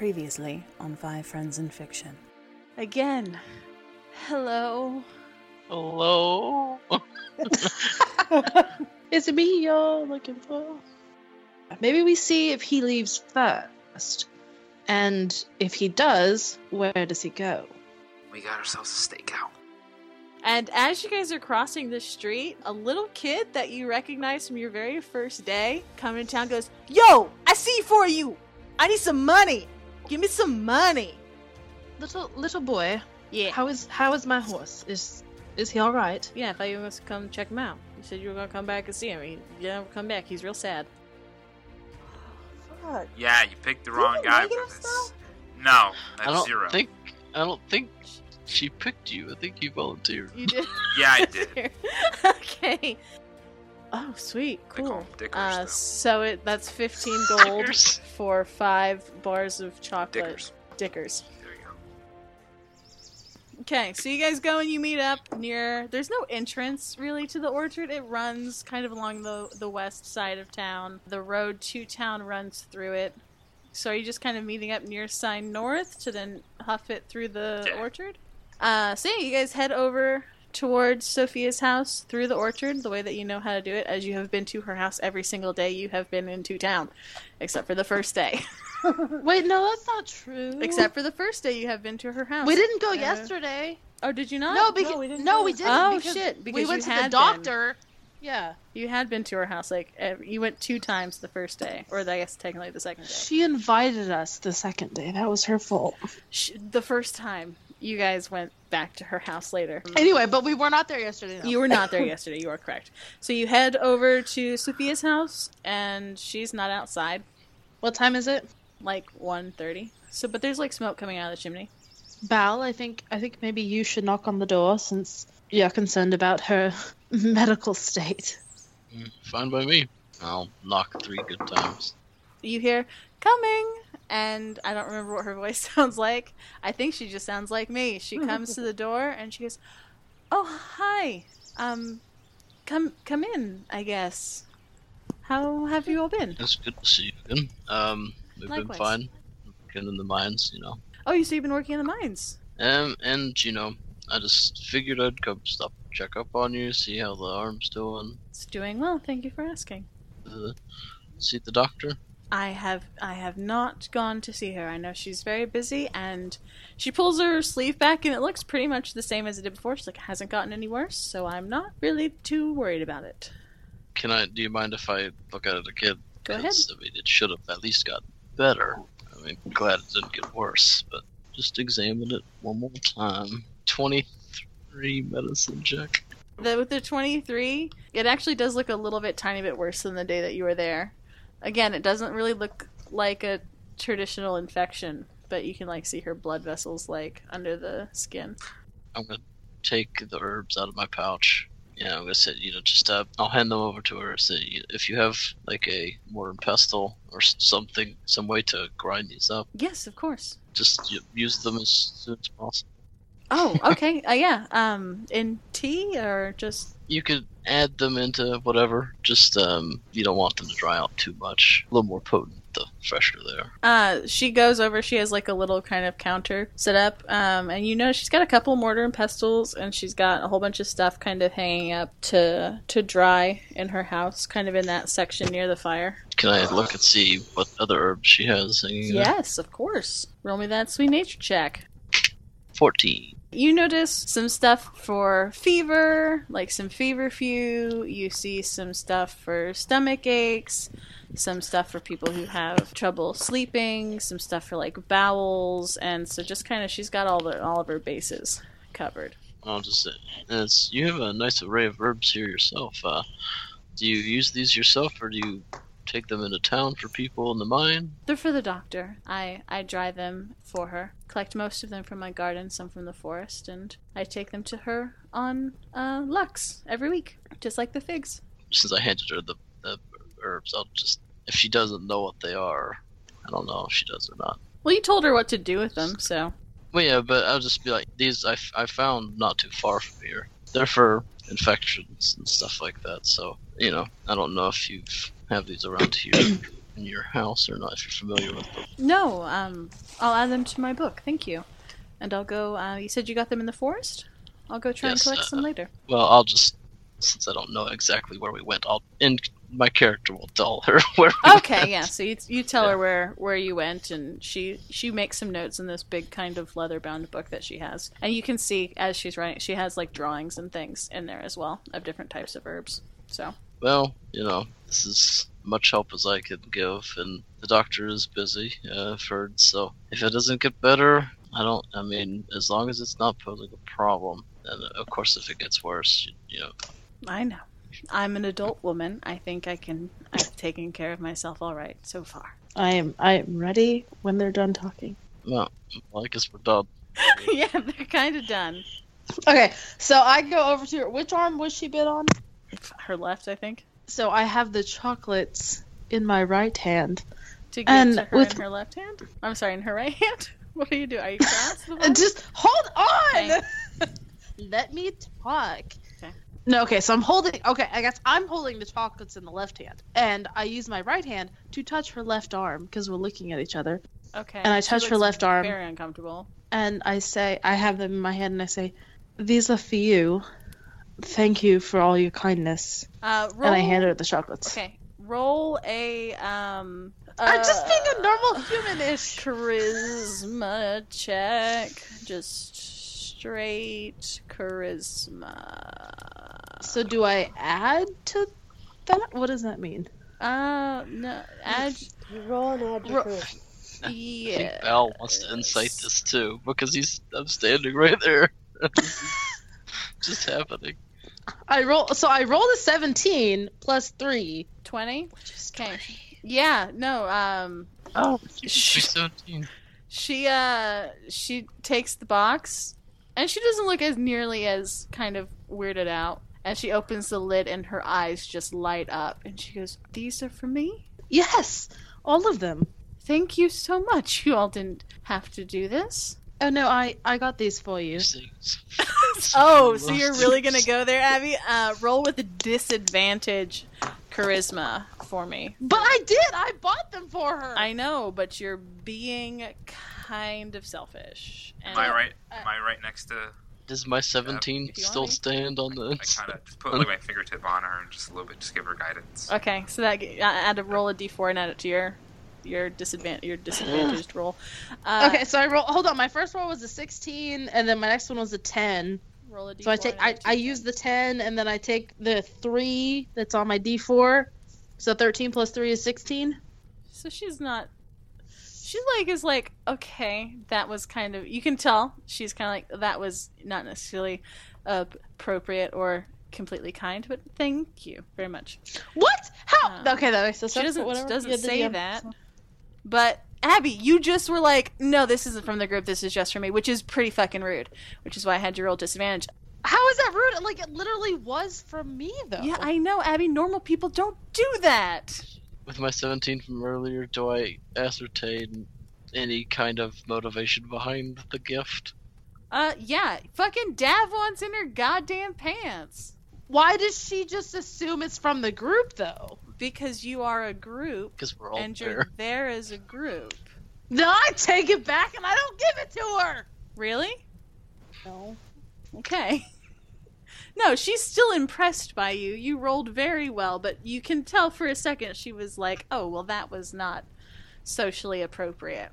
Previously on Five Friends in Fiction. Again. Hello. Hello. Is it me you're looking for? Maybe we see if he leaves first. And if he does, where does he go? We got ourselves a stakeout. And as you guys are crossing the street, a little kid that you recognize from your very first day coming to town goes, Yo, I see for you. I need some money. Give me some money. Little little boy, Yeah. how is how is my horse? Is is he all right? Yeah, I thought you must come check him out. You said you were gonna come back and see him. He didn't come back. He's real sad. Fuck. Yeah, you picked the you wrong guy for negative this. No, that's I don't zero. think I don't think she picked you. I think you volunteered. You did. Yeah, I did. okay. Oh, sweet, cool. dickers, Uh, so it that's fifteen gold Dickers. for five bars of chocolate Dickers. dickers. There you go. Okay, so you guys go and you meet up near. There's no entrance really to the orchard. It runs kind of along the the west side of town. The road to town runs through it. So are you just kind of meeting up near Sign North to then huff it through the Yeah. orchard? Uh, so yeah, you guys head over towards Sophia's house through the orchard, the way that you know how to do it, as you have been to her house every single day you have been into town, except for the first day. Wait, no, that's not true. except for the first day you have been to her house. we didn't go Uh, yesterday. Oh, did you not? No, because we didn't no, we didn't. Oh, because shit, because we went to the had been. doctor. Yeah, You had been to her house like you went two times the first day, or I guess technically the second day. she invited us the second day. That was her fault. Sh the first time you guys went back to her house later. Anyway, but we were not there yesterday. no. You were not there yesterday. You are correct. So you head over to Sophia's house, and she's not outside. What time is it? Like 1.30. So, but there's like smoke coming out of the chimney. Bal, I think I think maybe you should knock on the door since you're concerned about her medical state. Mm, Fine by me. I'll knock three good times. You hear coming, and I don't remember what her voice sounds like. I think she just sounds like me. She comes to the door and she goes, "Oh, hi. Um, come come in. I guess. How have you all been? It's good to see you again. Um, we've Likewise. been fine. Working in the mines, you know. Oh, you so you've been working in the mines. Um, and you know, I just figured I'd come stop, check up on you, see how the arm's doing, It's doing well. Thank you for asking." uh, see the doctor. I have I have not gone to see her. I know she's very busy and she pulls her sleeve back and it looks pretty much the same as it did before. She's like hasn't gotten any worse, so I'm not really too worried about it. Can I? Do you mind if I look at it again? Go ahead. I mean, it should have at least got better. I mean, glad it didn't get worse, but just examine it one more time. Twenty-three medicine check. The, with the 23, it actually does look a little bit tiny bit worse than the day that you were there. Again, it doesn't really look like a traditional infection, but you can like see her blood vessels like under the skin. I'm gonna take the herbs out of my pouch. Yeah, I'm gonna say, you know, just uh, I'll hand them over to her. Say, if you have like a mortar and pestle or something, some way to grind these up, Yes, of course. just use them as soon as possible. Oh, okay. uh, yeah. Um, in tea or just You could add them into whatever. Just um, you don't want them to dry out too much. A little more potent, the fresher there. are. Uh, she goes over. She has like a little kind of counter set up, um, and you know she's got a couple mortar and pestles, and she's got a whole bunch of stuff kind of hanging up to to dry in her house, kind of in that section near the fire. Can I look and see what other herbs she has? Yes, of course. Roll me that sweet nature check. Fourteen. You notice some stuff for fever, like some feverfew. You see some stuff for stomach aches, some stuff for people who have trouble sleeping, some stuff for like bowels, and so just kind of she's got all the all of her bases covered. I'll just say, it's, you have a nice array of herbs here yourself. Uh, do you use these yourself, or do you take them into town for people in the mine? They're for the doctor. I I dry them for her. Collect most of them from my garden, some from the forest, and I take them to her on uh, Lux every week, just like the figs. Since I handed her the, the herbs, I'll just if she doesn't know what they are, I don't know if she does or not. Well, you told her what to do with them, so Well, yeah, but I'll just be like, these I, f- I found not too far from here. They're for infections and stuff like that. So you know, I don't know if you have these around here in your house or not. If you're familiar with them. No, um, I'll add them to my book. Thank you. And I'll go. Uh, you said you got them in the forest. I'll go try Yes, and collect uh, some later. Well, I'll just since I don't know exactly where we went, I'll in my character will tell her where. Okay, yeah. So you, you tell Yeah. her where where you went, and she she makes some notes in this big kind of leather bound book that she has, and you can see as she's writing, she has like drawings and things in there as well of different types of herbs. So Well, you know, this is much help as I can give, and the doctor is busy. Uh, I've heard. So if it doesn't get better, I don't. I mean, as long as it's not posing a problem, and of course, if it gets worse, you, you know, I know. I'm an adult woman. I think I can. I've taken care of myself all right so far. I am I am ready when they're done talking. well, well I guess we're done. yeah, they're kind of done. Okay, so I go over to her. Which arm was she bit on? Her left, I think, So I have the chocolates in my right hand. to give And to her with- in her left hand. I'm sorry, in her right hand. What do you do? Are you cross? the ball? Just hold on. Okay. Let me talk. No, okay, so I'm holding. Okay, I guess I'm holding the chocolates in the left hand, and I use my right hand to touch her left arm because we're looking at each other. Okay. and I touch her left arm. Very uncomfortable. And I say, I have them in my hand, and I say, "These are for you. Thank you for all your kindness." Uh, roll, And I hand her the chocolates. Okay. Roll a um. I'm just being a uh, normal human-ish. charisma check. Just straight charisma. So do I add to that? What does that mean? Uh, no. Add. You roll an add your Ro- charisma. I think Val wants to incite this too because he's I'm standing right there. Just happening. I roll. So I rolled a 17 plus three, Twenty. which is Okay. Yeah. No. Um. Oh, Sh- 17. She uh she takes the box and she doesn't look as nearly as kind of weirded out. And she opens the lid and her eyes just light up and she goes, "These are for me? Yes, all of them. Thank you so much. You all didn't have to do this." Oh no, I I got these for you. Oh, so you're really going to go there, Abby? Uh roll with a disadvantage charisma for me. But I did. I bought them for her. I know, but you're being kind of selfish. And Am I right? Am I right next to? Does my 17 If still stand on this? I this? kind of just put like my fingertip on her and just a little bit, just give her guidance. Okay, so that uh, add a roll a d4 and add it to your your disadvantage your disadvantaged roll. Uh, okay, so I roll. Hold on. My first roll was a 16, and then my next one was a 10. roll a d4. So I take and I, add I two use the 10, and then I take the three that's on my D4. So 13 plus three is 16. So she's not. She's like is like okay. That was kind of you can tell she's kind of like that was not necessarily appropriate or completely kind, but thank you very much. What? How? Uh, okay, that makes sense. She doesn't Whatever. doesn't Yeah, say that. But Abby, you just were like, no, this isn't from the group. This is just for me, which is pretty fucking rude. Which is why I had you roll disadvantage. How is that rude? Like it literally was from me though. Yeah, I know, Abby. Normal people don't do that. With my 17 from earlier, do I ascertain any kind of motivation behind the gift? Uh, yeah. Fucking Dav wants in her goddamn pants. Why does she just assume it's from the group though? Because you are a group, Because we're all and there. you're there as a group. No, I take it back and I don't give it to her. Really? No. Okay. No, she's still impressed by you. You rolled very well, but you can tell for a second she was like, oh, well, that was not socially appropriate.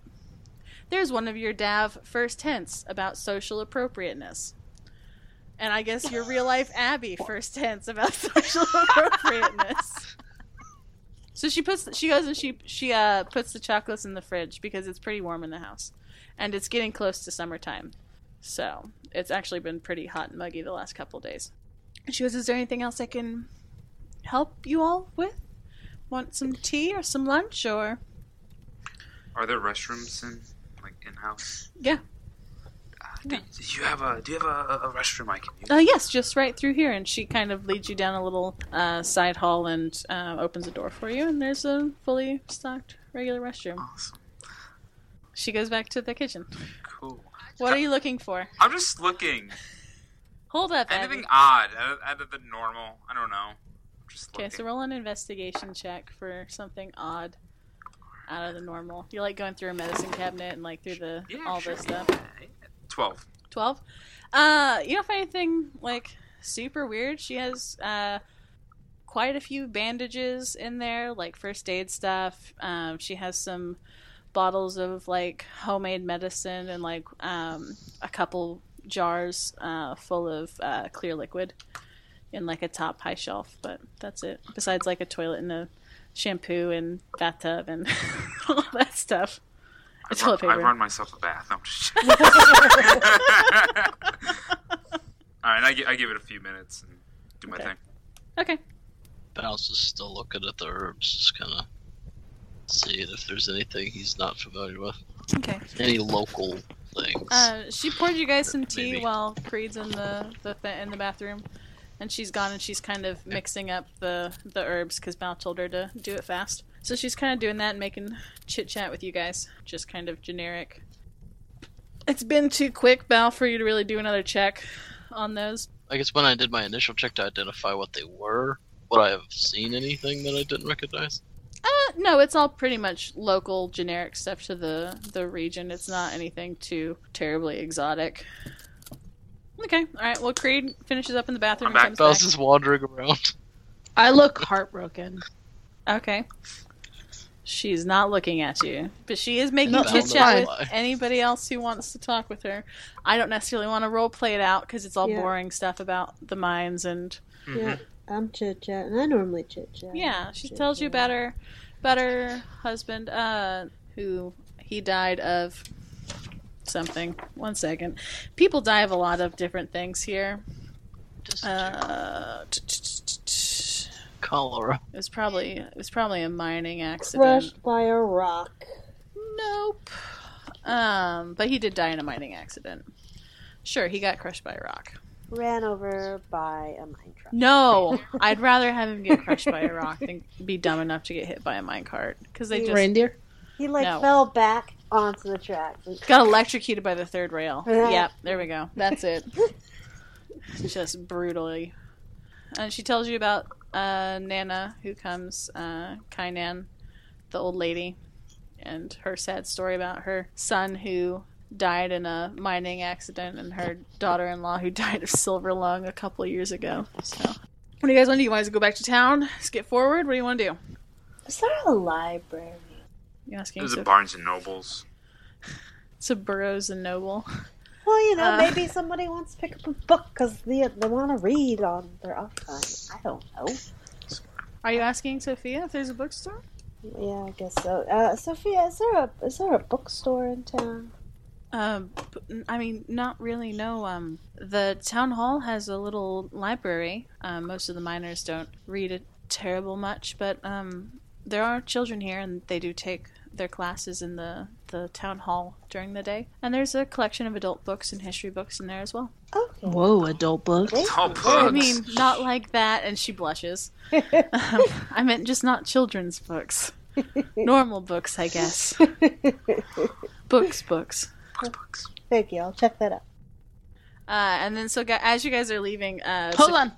There's one of your Dav first hints about social appropriateness. And I guess your real life Abby first hints about social appropriateness. So she puts she goes and she she uh puts the chocolates in the fridge because it's pretty warm in the house. And it's getting close to summertime. So it's actually been pretty hot and muggy the last couple days. And she goes, Is there anything else I can help you all with? Want some tea or some lunch or Are there restrooms in like in house? Yeah. Uh, do, do you have a Do you have a, a restroom I can use? Uh yes, just right through here and she kind of leads you down a little uh, side hall and uh, opens a door for you and there's a fully stocked regular restroom. Awesome. She goes back to the kitchen. Cool. What are you looking for? I'm just looking. Hold up, Anything Abby. odd of the normal? I don't know. Just Okay, so roll an investigation check for something odd. out of the normal. You're like going through a medicine cabinet and like through the Yeah, all sure, this stuff. yeah. Twelve. 12 uh you don't find anything like super weird she has uh quite a few bandages in there like first aid stuff um she has some bottles of like homemade medicine and like um a couple jars uh full of uh clear liquid in like a top high shelf but that's it besides like a toilet and a shampoo and bathtub and all that stuff I It's toilet run, I paper. run myself a bath. I'm just All right, I, I give it a few minutes and do my Okay. thing. okay Val's just still looking at the herbs, just kind of seeing if there's anything he's not familiar with. okay Any local things. Uh, she poured you guys some tea Maybe. while Creed's in the, the th- in the bathroom, and she's gone and she's kind of mixing up the the herbs because Mal told her to do it fast. So she's kind of doing that and making chit chat with you guys, just kind of generic. It's been too quick, Val, for you to really do another check on those. I guess when I did my initial check to identify what they were, would I have seen anything that I didn't recognize? No, it's all pretty much local, generic stuff to the the region. It's not anything too terribly exotic. Okay, all right. Well, Creed finishes up in the bathroom I'm and comes back. just wandering around. I look heartbroken. Okay. She's not looking at you, but she is making No, chit chat with anybody else who wants to talk with her. I don't necessarily want to role play it out because it's all Yeah. boring stuff about the mines and Mhm. Yeah, I'm chit chat, and I normally chit chat. yeah. She tells you about her, about her husband, uh, who he died of something. One second. People die of a lot of different things here. Uh, cholera. it was probably it was probably a mining accident. Crushed by a rock. Nope. Um, but he did die in a mining accident. Sure, he got crushed by a rock. Ran over by a mine truck. No, I'd rather have him get crushed by a rock than be dumb enough to get hit by a minecart because they just Reindeer. He like No. fell back onto the tracks. and- got electrocuted by the third rail. Yeah. yep, there we go. That's it. just brutally. And she tells you about uh, Nana, who comes, uh, Kainan, the old lady, and her sad story about her son who died in a mining accident and her daughter-in-law who died of silver lung a couple of years ago. So, what do you guys want to do? You want to go back to town? Skip forward? What do you want to do? Is there a library? You asking There's a Barnes and Nobles. so Burroughs and Noble? Well, you know, Uh. maybe somebody wants to pick up a book because they, they want to read on their off time. I don't know. Are you asking Sophia if there's a bookstore? Yeah, I guess so. Uh, Sophia, is there a is there a bookstore in town? Um, p- I mean, not really. No. Um, the town hall has a little library. Um, most of the miners don't read it terrible much, but um, there are children here, and they do take their classes in the the town hall during the day. And there's a collection of adult books and history books in there as well. Okay. Whoa, adult books. Thank Oh, books. I mean, not like that. And she blushes. Um, I meant just not children's books. Normal books, I guess. Books, books. Books, books. Thank you. I'll check that out. Uh, and then so as you guys are leaving, uh, Hold so- on.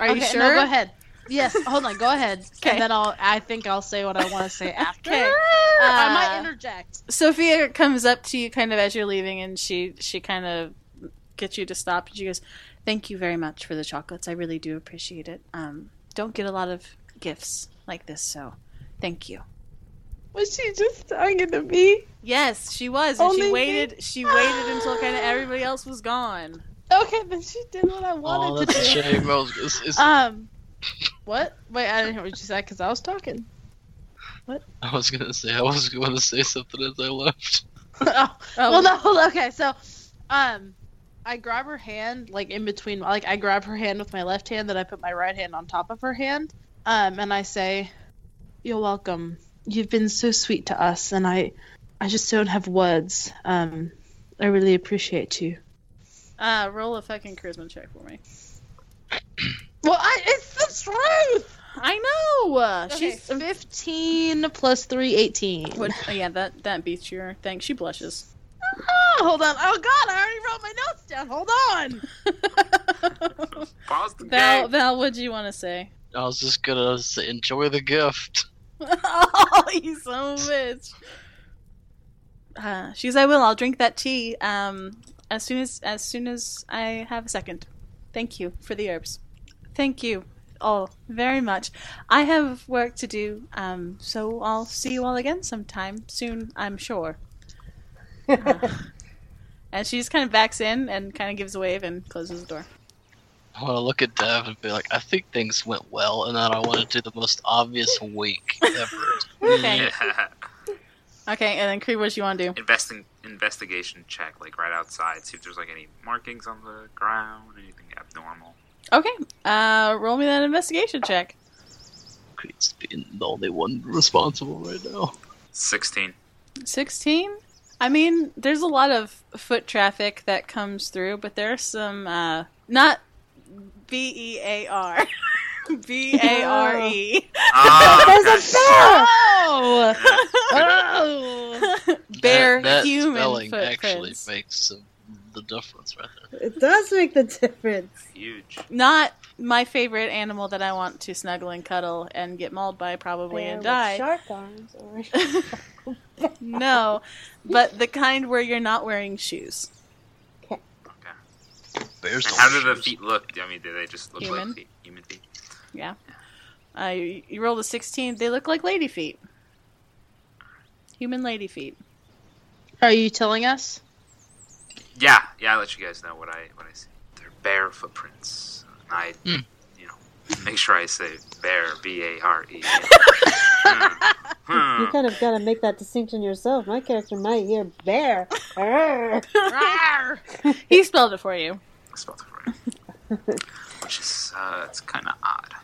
Are you sure? No, go ahead. Yes, hold on. Go ahead. Okay. And then I'll. I think I'll say what I want to say after. Okay. I Uh, might interject. Sophia comes up to you kind of as you're leaving, and she she kind of gets you to stop, and she goes, "Thank you very much for the chocolates. I really do appreciate it. Um, don't get a lot of gifts like this, so thank you." Was she just talking to me? Yes, she was, and she Only me? waited. She waited until kind of everybody else was gone. Okay, then she did what I wanted Oh, to that's a do. shame. I was gonna Um, what? Wait, I didn't hear what you said because I was talking. What? I was gonna say I was going to say something as I left. oh, Oh, well, no, hold okay, so, um, I grab her hand, like, in between, like, I grab her hand with my left hand, then I put my right hand on top of her hand, um, and I say, You're welcome. You've been so sweet to us, and I, I just don't have words. Um, I really appreciate you. Uh, roll a fucking charisma check for me. Well, I, it's the truth! I know. Uh, Okay, She's 15 plus 3, 18. What, oh, yeah, that that beats your thing. She blushes. Oh, hold on. Oh, God, I already wrote my notes down. Hold on. Pause the Val, game. Val, what do you want to say? I was just gonna say enjoy the gift. oh, you so bitch. Uh, she's I will. I'll drink that tea. Um, as soon as as soon as I have a second. Thank you for the herbs. Thank you all very much. I have work to do. Um, so I'll see you all again sometime soon. I'm sure. Uh, and she just kind of backs in and kind of gives a wave and closes the door. I want to look at Dev and be like, I think things went well, and then I want to do the most obvious wink ever. Okay. Yeah. Okay, and then Creed, what do you want to do? Investing investigation check, like right outside, see if there's like any markings on the ground, anything abnormal. Okay, uh, roll me that investigation check. Creed's being the only one responsible right now. Sixteen. 16 i mean there's a lot of foot traffic that comes through but there's some uh not b-e-a-r b-a-r-e Ah, There's a bear! Oh! oh! bear that, that human spelling actually makes some, the difference right there. It does make the difference. huge. not my favorite animal that i want to snuggle and cuddle and get mauled by probably Bear and with die Shark arms or no but the kind where you're not wearing shoes Okay. Bears And don't how do the feet look? I mean, do they just look Human. like feet? Human feet. uh, you, you rolled a 16 they look like lady feet human lady feet Are you telling us? Yeah, yeah. I'll let you guys know what I what I see. They're bear footprints. And I, Hmm. you know, make sure I say bear, B A R E. You Hmm. kind of got to make that distinction yourself. My character might hear bear. He spelled it for you I spelled it for you. Which is uh, it's kind of odd.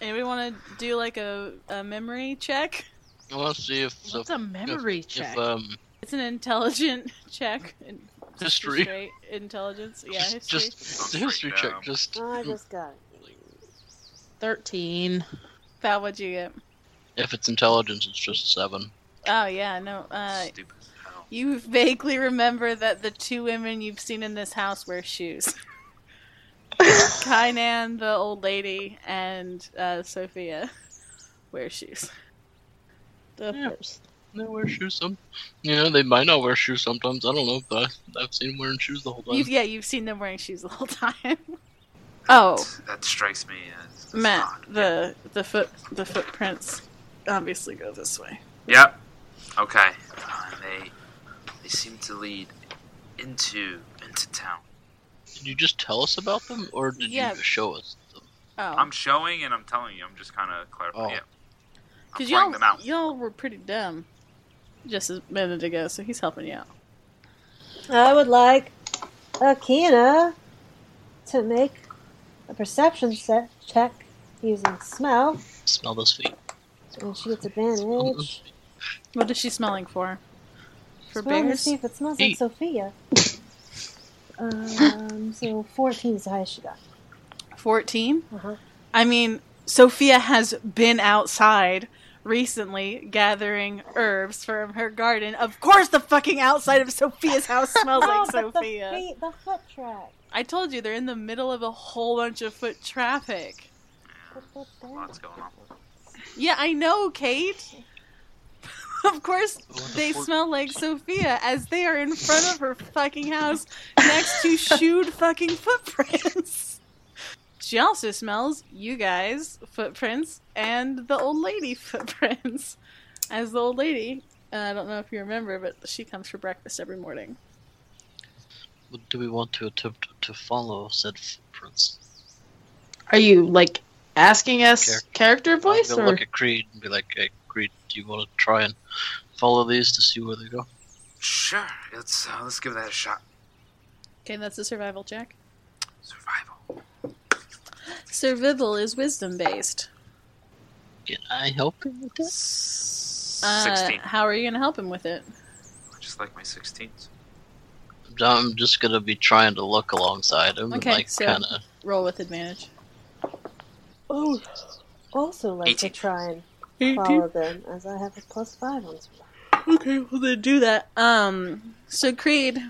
Anybody want to do like a, a memory check? I want to see if What's the, a memory if, check? if um It's an intelligent check. In- History. straight intelligence. Yeah, just, history. just the history check. down. Just I just got. Thirteen. Val, what'd you get? if it's intelligence, it's just a seven. Oh yeah, no. Uh, Stupid you vaguely remember that the two women you've seen in this house wear shoes. Kainan, the old lady, and uh, Sophia wear shoes. The Yeah. course. They wear shoes some. You know, they might not wear shoes sometimes. I don't know, but I, I've seen them wearing shoes the whole time. You've, yeah, you've seen them wearing shoes the whole time. oh, That strikes me as, as Matt, odd. the the foot the footprints obviously go this way. Yep. Okay. Uh, they they seem to lead into into town. Did you just tell us about them, or did Yeah. you show us them? Oh, I'm showing and I'm telling you. I'm just kind of clarifying. Oh. Yeah. Because y'all them out. y'all were pretty dumb just a minute ago, so he's helping you out. I would like Akina to make a perception set check using smell, Smell those feet. and she gets advantage. What is she smelling for? For Smell to bears? see if it smells like Sophia. Um, so 14 is the highest she got. Fourteen. Uh-huh. I mean, Sophia has been outside recently gathering herbs from her garden. Of course, the fucking outside of Sophia's house smells like Oh, Sophia. The, feet, the foot track. I told you they're in the middle of a whole bunch of foot traffic. Put. Lots going on. Yeah, I know, Kate. Of course, they smell like Sophia as they are in front of her fucking house next to shoed fucking footprints. She also smells you guys' footprints and the old lady footprints. As the old lady, uh, I don't know if you remember, but she comes for breakfast every morning. Do we want to attempt to follow said footprints? Are you like asking us Character. character I'm voice gonna or look at Creed and be like, "Hey, Creed, you want to try and follow these to see where they go?" Sure. Let's uh, let's give that a shot. Okay, that's a survival check. Survival. Survival is wisdom based. Can I help him with that? Uh, Sixteen. how are you going to help him with it? Just like my sixteens. I'm just gonna be trying to look alongside him Okay, and like so- kind of. Roll with advantage. Oh, also like to try and follow them, as I have a plus five on survival. Okay, well then do that. Um, so Creed,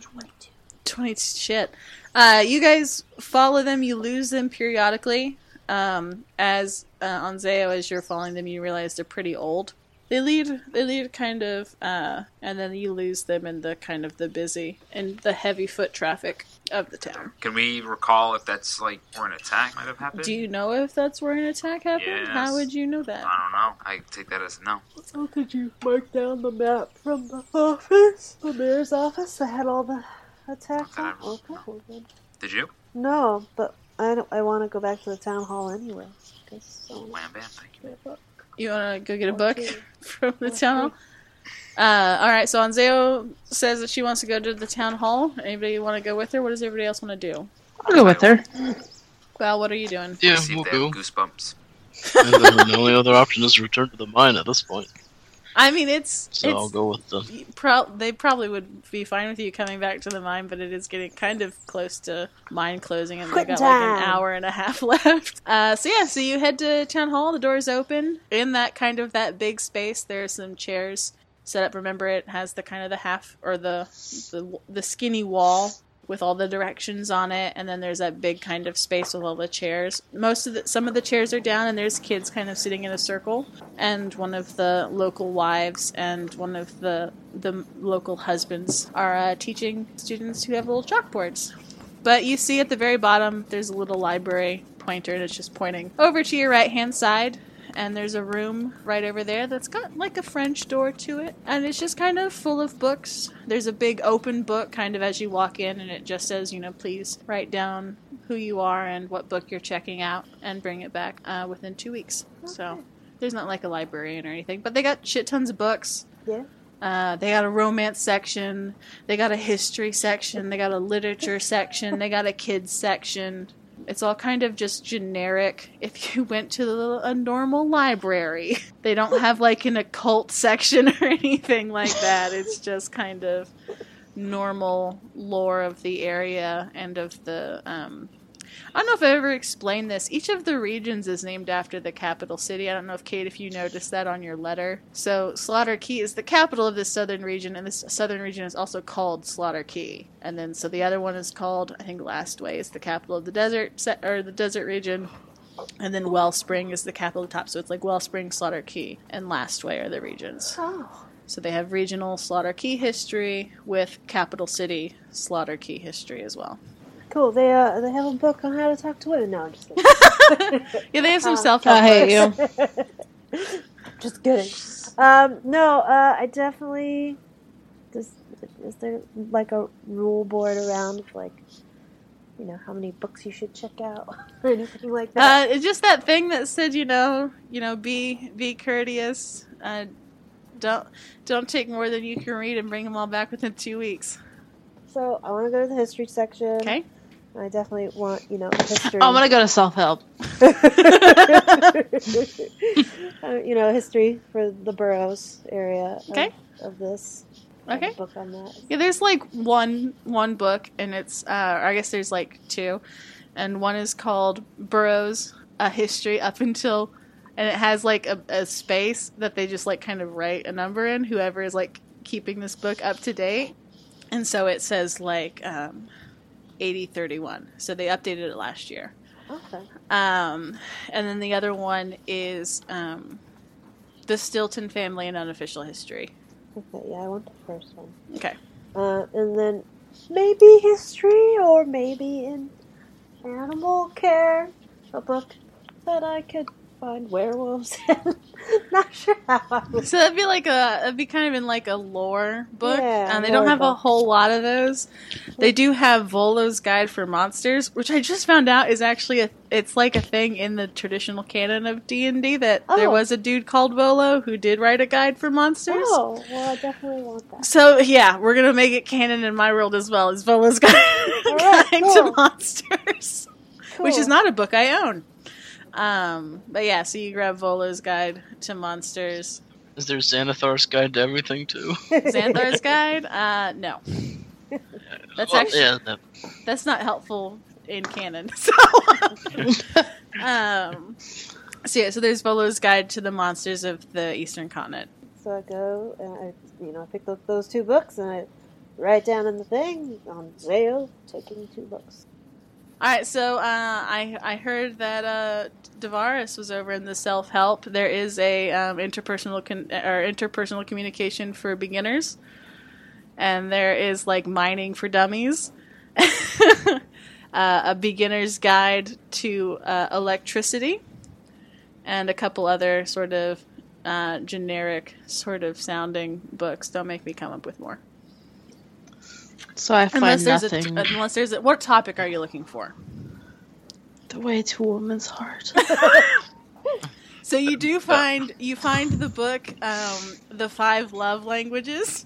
twenty shit. Uh, you guys follow them. You lose them periodically. Um, as uh, Anzeo, as you're following them, you realize they're pretty old. They lead they lead kind of uh and then you lose them in the kind of the busy and the heavy foot traffic of the town. Can we recall if that's like where an attack might have happened? Do you know if that's where an attack happened? How would you know that? I don't know. I take that as a no. So could you mark down the map from the office, the mayor's office that had all the attacks on? Okay. Okay, well. Did you? No, but I don't, I want to go back to the town hall anyway. 'cause I wanna Wham bam, thank you. get a book. You wanna go get a book from the town hall? Uh, all right. So Anzeo says that she wants to go to the town hall. Anybody want to go with her? What does everybody else want to do? I'll go with her. Well, what are you doing? Yeah, See if we'll go. goosebumps. and then the only other option is to return to the mine at this point. I mean, it's So I'll go with them. pro- they probably would be fine with you coming back to the mine, but it is getting kind of close to mine closing, and they've Quitting got like an hour and a half left. Uh, so yeah, so you head to town hall. The doors open. In that kind of that big space, there are some chairs set up. Remember, it has the kind of the half or the the the skinny wall with all the directions on it, and then there's that big kind of space with all the chairs. Most of the some of the chairs are down, and there's kids kind of sitting in a circle, and one of the local wives and one of the the local husbands are uh, teaching students who have little chalkboards. But you see at the very bottom, there's a little library pointer, and it's just pointing over to your right hand side. And there's a room right over there that's got like a French door to it. And it's just kind of full of books. There's a big open book kind of as you walk in, and it just says, you know, please write down who you are and what book you're checking out and bring it back uh, within two weeks. So there's not like a librarian or anything, but they got shit tons of books. Yeah. Uh, they got a romance section. They got a history section. They got a literature section. They got a kids section. It's all kind of just generic. If you went to the, a normal library, they don't have like an occult section or anything like that. It's just kind of normal lore of the area and of the. Um, I don't know if I ever explained this. Each of the regions is named after the capital city. I don't know if Kate, if you noticed that on your letter. So Slaughter Key is the capital of this southern region, and this southern region is also called Slaughter Key. And then so the other one is called, I think, Last Way is the capital of the desert se- or the desert region. And then Wellspring is the capital of the top. So it's like Wellspring, Slaughter Key, and Last Way are the regions. Oh. So they have regional Slaughter Key history with capital city Slaughter Key history as well. Cool. They uh they have a book on how to talk to women. No, I'm just kidding. Yeah, they have some Uh, self I help hate you. just kidding. Um, no, uh, I definitely. Does is there like a rule board around of like, you know, how many books you should check out or anything like that? Uh, it's just that thing that said, you know, you know, be be courteous. Uh, don't don't take more than you can read and bring them all back within two weeks. so I want to go to the history section. Okay. I definitely want you know history. I'm gonna go to self help. Uh, you know, history for the Burroughs area of, Okay. of this. I have a Okay. book on that. Yeah, there's like one one book, and it's uh, or I guess there's like two, and one is called Burroughs: A History Up Until, and it has like a, a space that they just like kind of write a number in. Whoever is like keeping this book up to date, and so it says like um, eighty thirty one. So they updated it last year. Okay. Um, and then the other one is um, the Stilton family and unofficial history. Okay. Yeah, I want the first one. Okay. Uh, and then maybe history or maybe in animal care, a book that I could find werewolves. Not sure how I would. So that'd be like a, it'd be kind of in like a lore book. Yeah, and they don't have a whole lot of those. They do have Volo's Guide for Monsters, which I just found out is actually a, it's like a thing in the traditional canon of D and D that there Oh. was a dude called Volo who did write a guide for monsters. Oh, well, I definitely want that. So yeah, we're gonna make it canon in my world as well as Volo's Guide, right, Guide cool. to Monsters, which is not a book I own. Um, but yeah, so you grab Volo's Guide to Monsters. Is there Xanathar's guide to everything too? Xanthar's guide? Uh, no. That's Well, actually yeah. That, that's not helpful in canon. So, um, so yeah, so there's Volo's guide to the monsters of the Eastern Continent. So I go and I, you know, I pick up those two books and I write down in the thing on Zale taking two books. All right, so uh, I I heard that uh, Davaris was over in the self help. There is a um, interpersonal con- or interpersonal communication for beginners, and there is like mining for dummies, uh, a beginner's guide to uh, electricity, and a couple other sort of uh, generic sort of sounding books. Don't make me come up with more. So I find Unless there's nothing. a unless there's a what topic are you looking for? the way to a woman's heart. So you do find you find the book, um, the five love languages.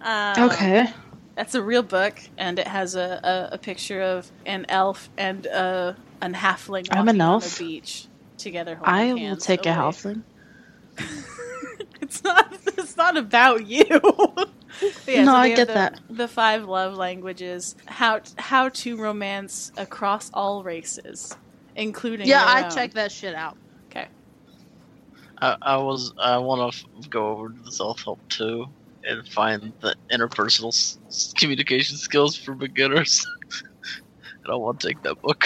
Um, okay. that's a real book, and it has a, a, a picture of an elf and a an halfling. I'm an walking on elf. the beach together. Holding I will hands take a halfling. it's not. It's not about you. But No, so I get the, that. The five love languages. How how to romance across all races, including Yeah, I own. checked that shit out. Okay. I, I was I want to f- go over to the self help too and find the interpersonal s- s- communication skills for beginners. and I want to take that book.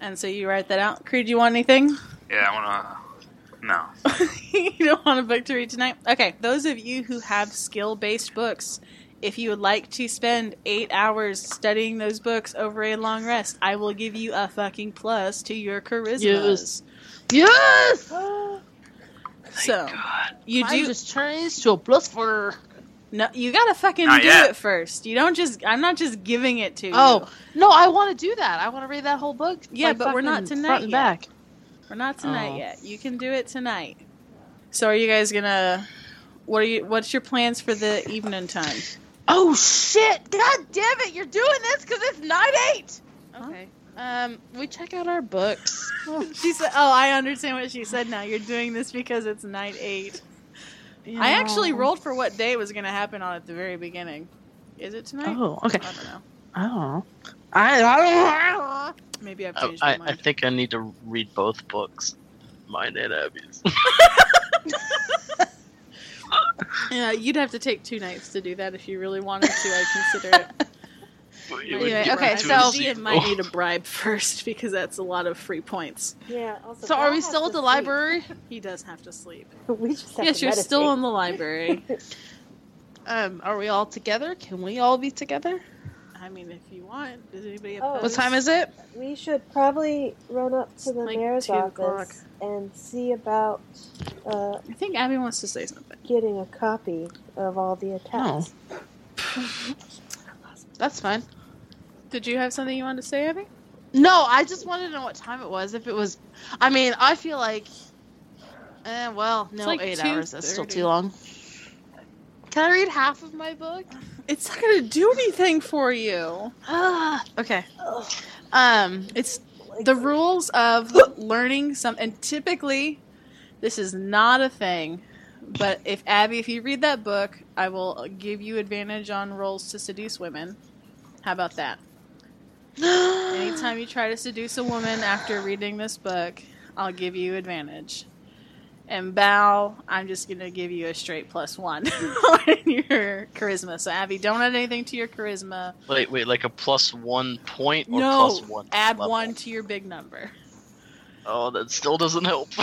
And so you write that out. Creed, you want anything? Yeah, I wanna. No. you don't want a book to read tonight? Okay, those of you who have skill based books, if you would like to spend eight hours studying those books over a long rest, I will give you a fucking plus to your charisma. Yes. yes. So God. you Mine do just turns to a plus four. no, you gotta fucking Not do yet. it first. You don't just. I'm not just giving it to oh, you. Oh no, I want to do that. I want to read that whole book. Yeah, like, but we're not tonight front and yet. back. we're not tonight Oh. yet. You can do it tonight. So are you guys gonna? What are you? What's your plans for the evening time? Oh shit! God damn it! You're doing this because it's night eight. Okay. Um, we check out our books. She said, "Oh, I understand what she said now. You're doing this because it's night eight. I actually rolled for what day it was going to happen on at the very beginning. Is it tonight? Oh, okay. I don't know. I don't know. I, I don't know. Maybe I've I, changed I, my I think I need to read both books, mine and Abby's. yeah, you'd have to take two nights to do that if you really wanted to. I'd consider it. It Anyway, okay, so- to a She sequel. might need a bribe first because that's a lot of free points. Yeah. Also, So are we still to at the sleep. library? He does have to sleep. we just have yes, to you're still in the library. Um, are we all together? Can we all be together? I mean, if you want, does anybody Oh. What time is it? We should probably run up to the Like mayor's two o'clock. office and see about uh, I think Abby wants to say something. getting a copy of all the attacks. Oh. That's fine. Did you have something you wanted to say, Abby? No, I just wanted to know what time it was. If it was, I mean, I feel like, eh, well, no, like eight hours. That's still too long. Can I read half of my book? It's not going to do anything for you. Ah, okay. Um, It's the rules of learning some and typically this is not a thing but if abby if you read that book i will give you advantage on rolls to seduce women how about that anytime you try to seduce a woman after reading this book i'll give you advantage and bow i'm just going to give you a straight plus one on your charisma so abby don't add anything to your charisma Wait, wait, like a plus one point or no plus one? add level? one to your big number Oh, that still doesn't help.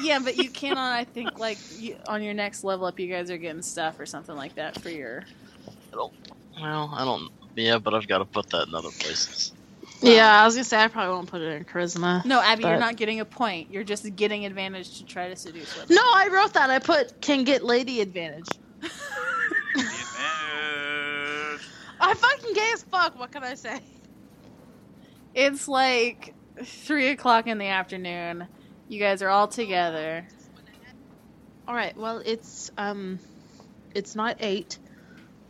Yeah, but you can on I think like you, on your next level up, you guys are getting stuff or something like that for your. well, I don't. Yeah, but I've got to put that in other places. Yeah, I was gonna say I probably won't put it in charisma. No, Abby, you're not getting a point. You're just getting advantage to try to seduce women. No, I wrote that. I put can get lady advantage. I fucking gay as fuck. What can I say? It's like three o'clock in the afternoon. You guys are all together. All right. Well, it's um, it's night eight.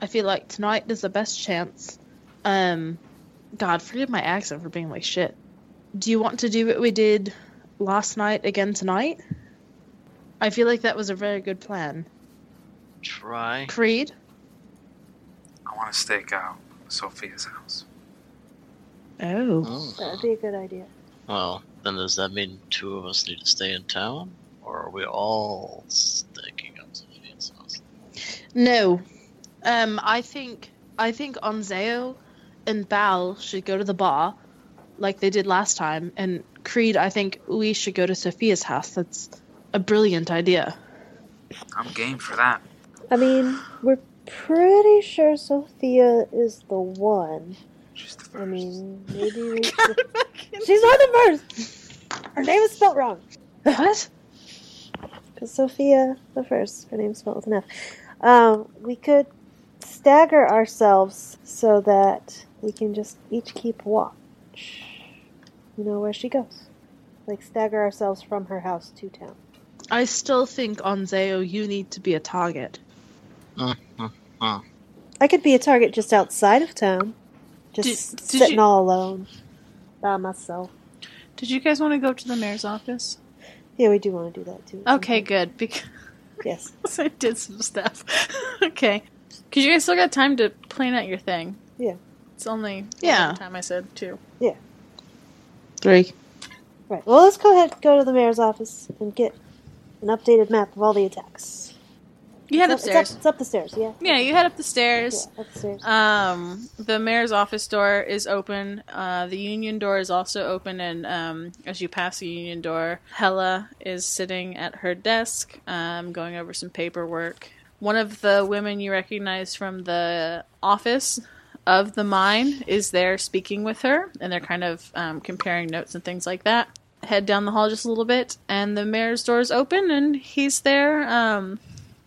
I feel like tonight is the best chance. Um, God, forgive my accent for being like shit. Do you want to do what we did last night again tonight? I feel like that was a very good plan. Try. Creed. I want to stake out Sophia's house. Oh. Oh. That'd be a good idea. Well, then does that mean two of us need to stay in town, or are we all staking out Sophia's house? No. Um, I think I think Onzeo and Bal should go to the bar, like they did last time, and Creed, I think we should go to Sophia's house. That's a brilliant idea. I'm game for that. I mean, we're pretty sure Sophia is the one. She's the first. I mean, maybe we should... She's not the first! Her name is spelled wrong. What? Because Sophia the first, her name's spelled with an F. Um, we could stagger ourselves so that we can just each keep watch. You know where she goes. Like stagger ourselves from her house to town. I still think Anzeo, you need to be a target. I could be a target just outside of town. Just Did- did sitting you- all alone. By myself. Did you guys want to go to the mayor's office? Yeah, we do want to do that too. Okay, good. Because Yes. I did some stuff. okay. Because you guys still got time to plan out your thing. Yeah. It's only Yeah. the time I said two. Yeah. Three. Right. Well, let's go ahead go to the mayor's office and get an updated map of all the attacks. You head It's up- upstairs. It's up, it's up the stairs, yeah? Yeah, you head up the stairs. Yeah, up the stairs. Um, the mayor's office door is open. Uh, the union door is also open, and um, as you pass the union door, Hella is sitting at her desk, um, going over some paperwork. One of the women you recognize from the office of the mine is there speaking with her, and they're kind of um, comparing notes and things like that. Head down the hall just a little bit, and the mayor's door is open, and he's there. Um,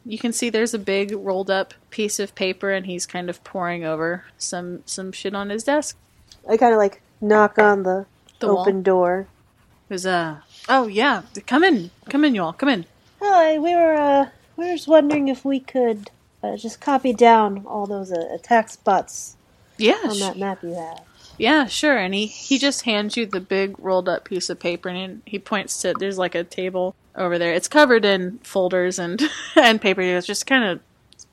you can see there's a big rolled up piece of paper and he's kind of poring over some some shit on his desk. I kind of like knock on the, The open wall. door. There's a oh yeah, come in, come in, y'all, come in. Hi, we were uh, we were just wondering if we could uh, just copy down all those uh, attack spots Yeah, on that map you have. yeah, sure. And he he just hands you the big rolled up piece of paper and he points to there's like a table over there. It's covered in folders and and paper. It's just kind of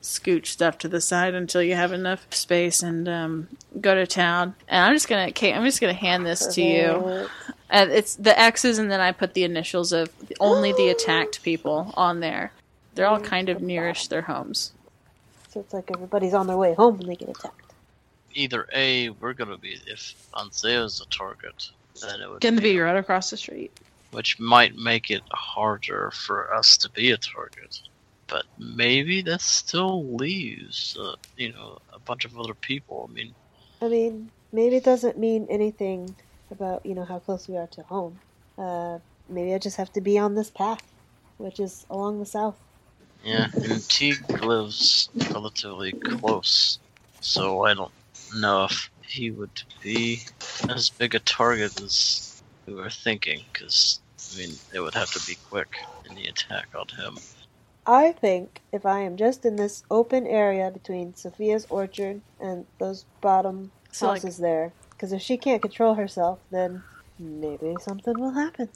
scooch stuff to the side until you have enough space and um, go to town. And I'm just gonna, Kate, I'm just gonna hand this to you. Uh, it's the X's, and then I put the initials of only the attacked people on there. They're all kind of nearish their homes. So it's like everybody's on their way home when they get attacked. Either A, we're gonna be if Anzeo's a target, then it would Gonna be right across the street. which might make it harder for us to be a target. But maybe that still leaves, uh, you know, a bunch of other people. I mean, I mean, maybe it doesn't mean anything about you know how close we are to home. Uh, maybe I just have to be on this path, which is along the south. yeah, and Teague lives relatively close, so I don't know if he would be as big a target as we were thinking. Because I mean, it would have to be quick in the attack on him. I think if I am just in this open area between Sophia's orchard and those bottom So, like- houses there, because if she can't control herself, then maybe something will happen.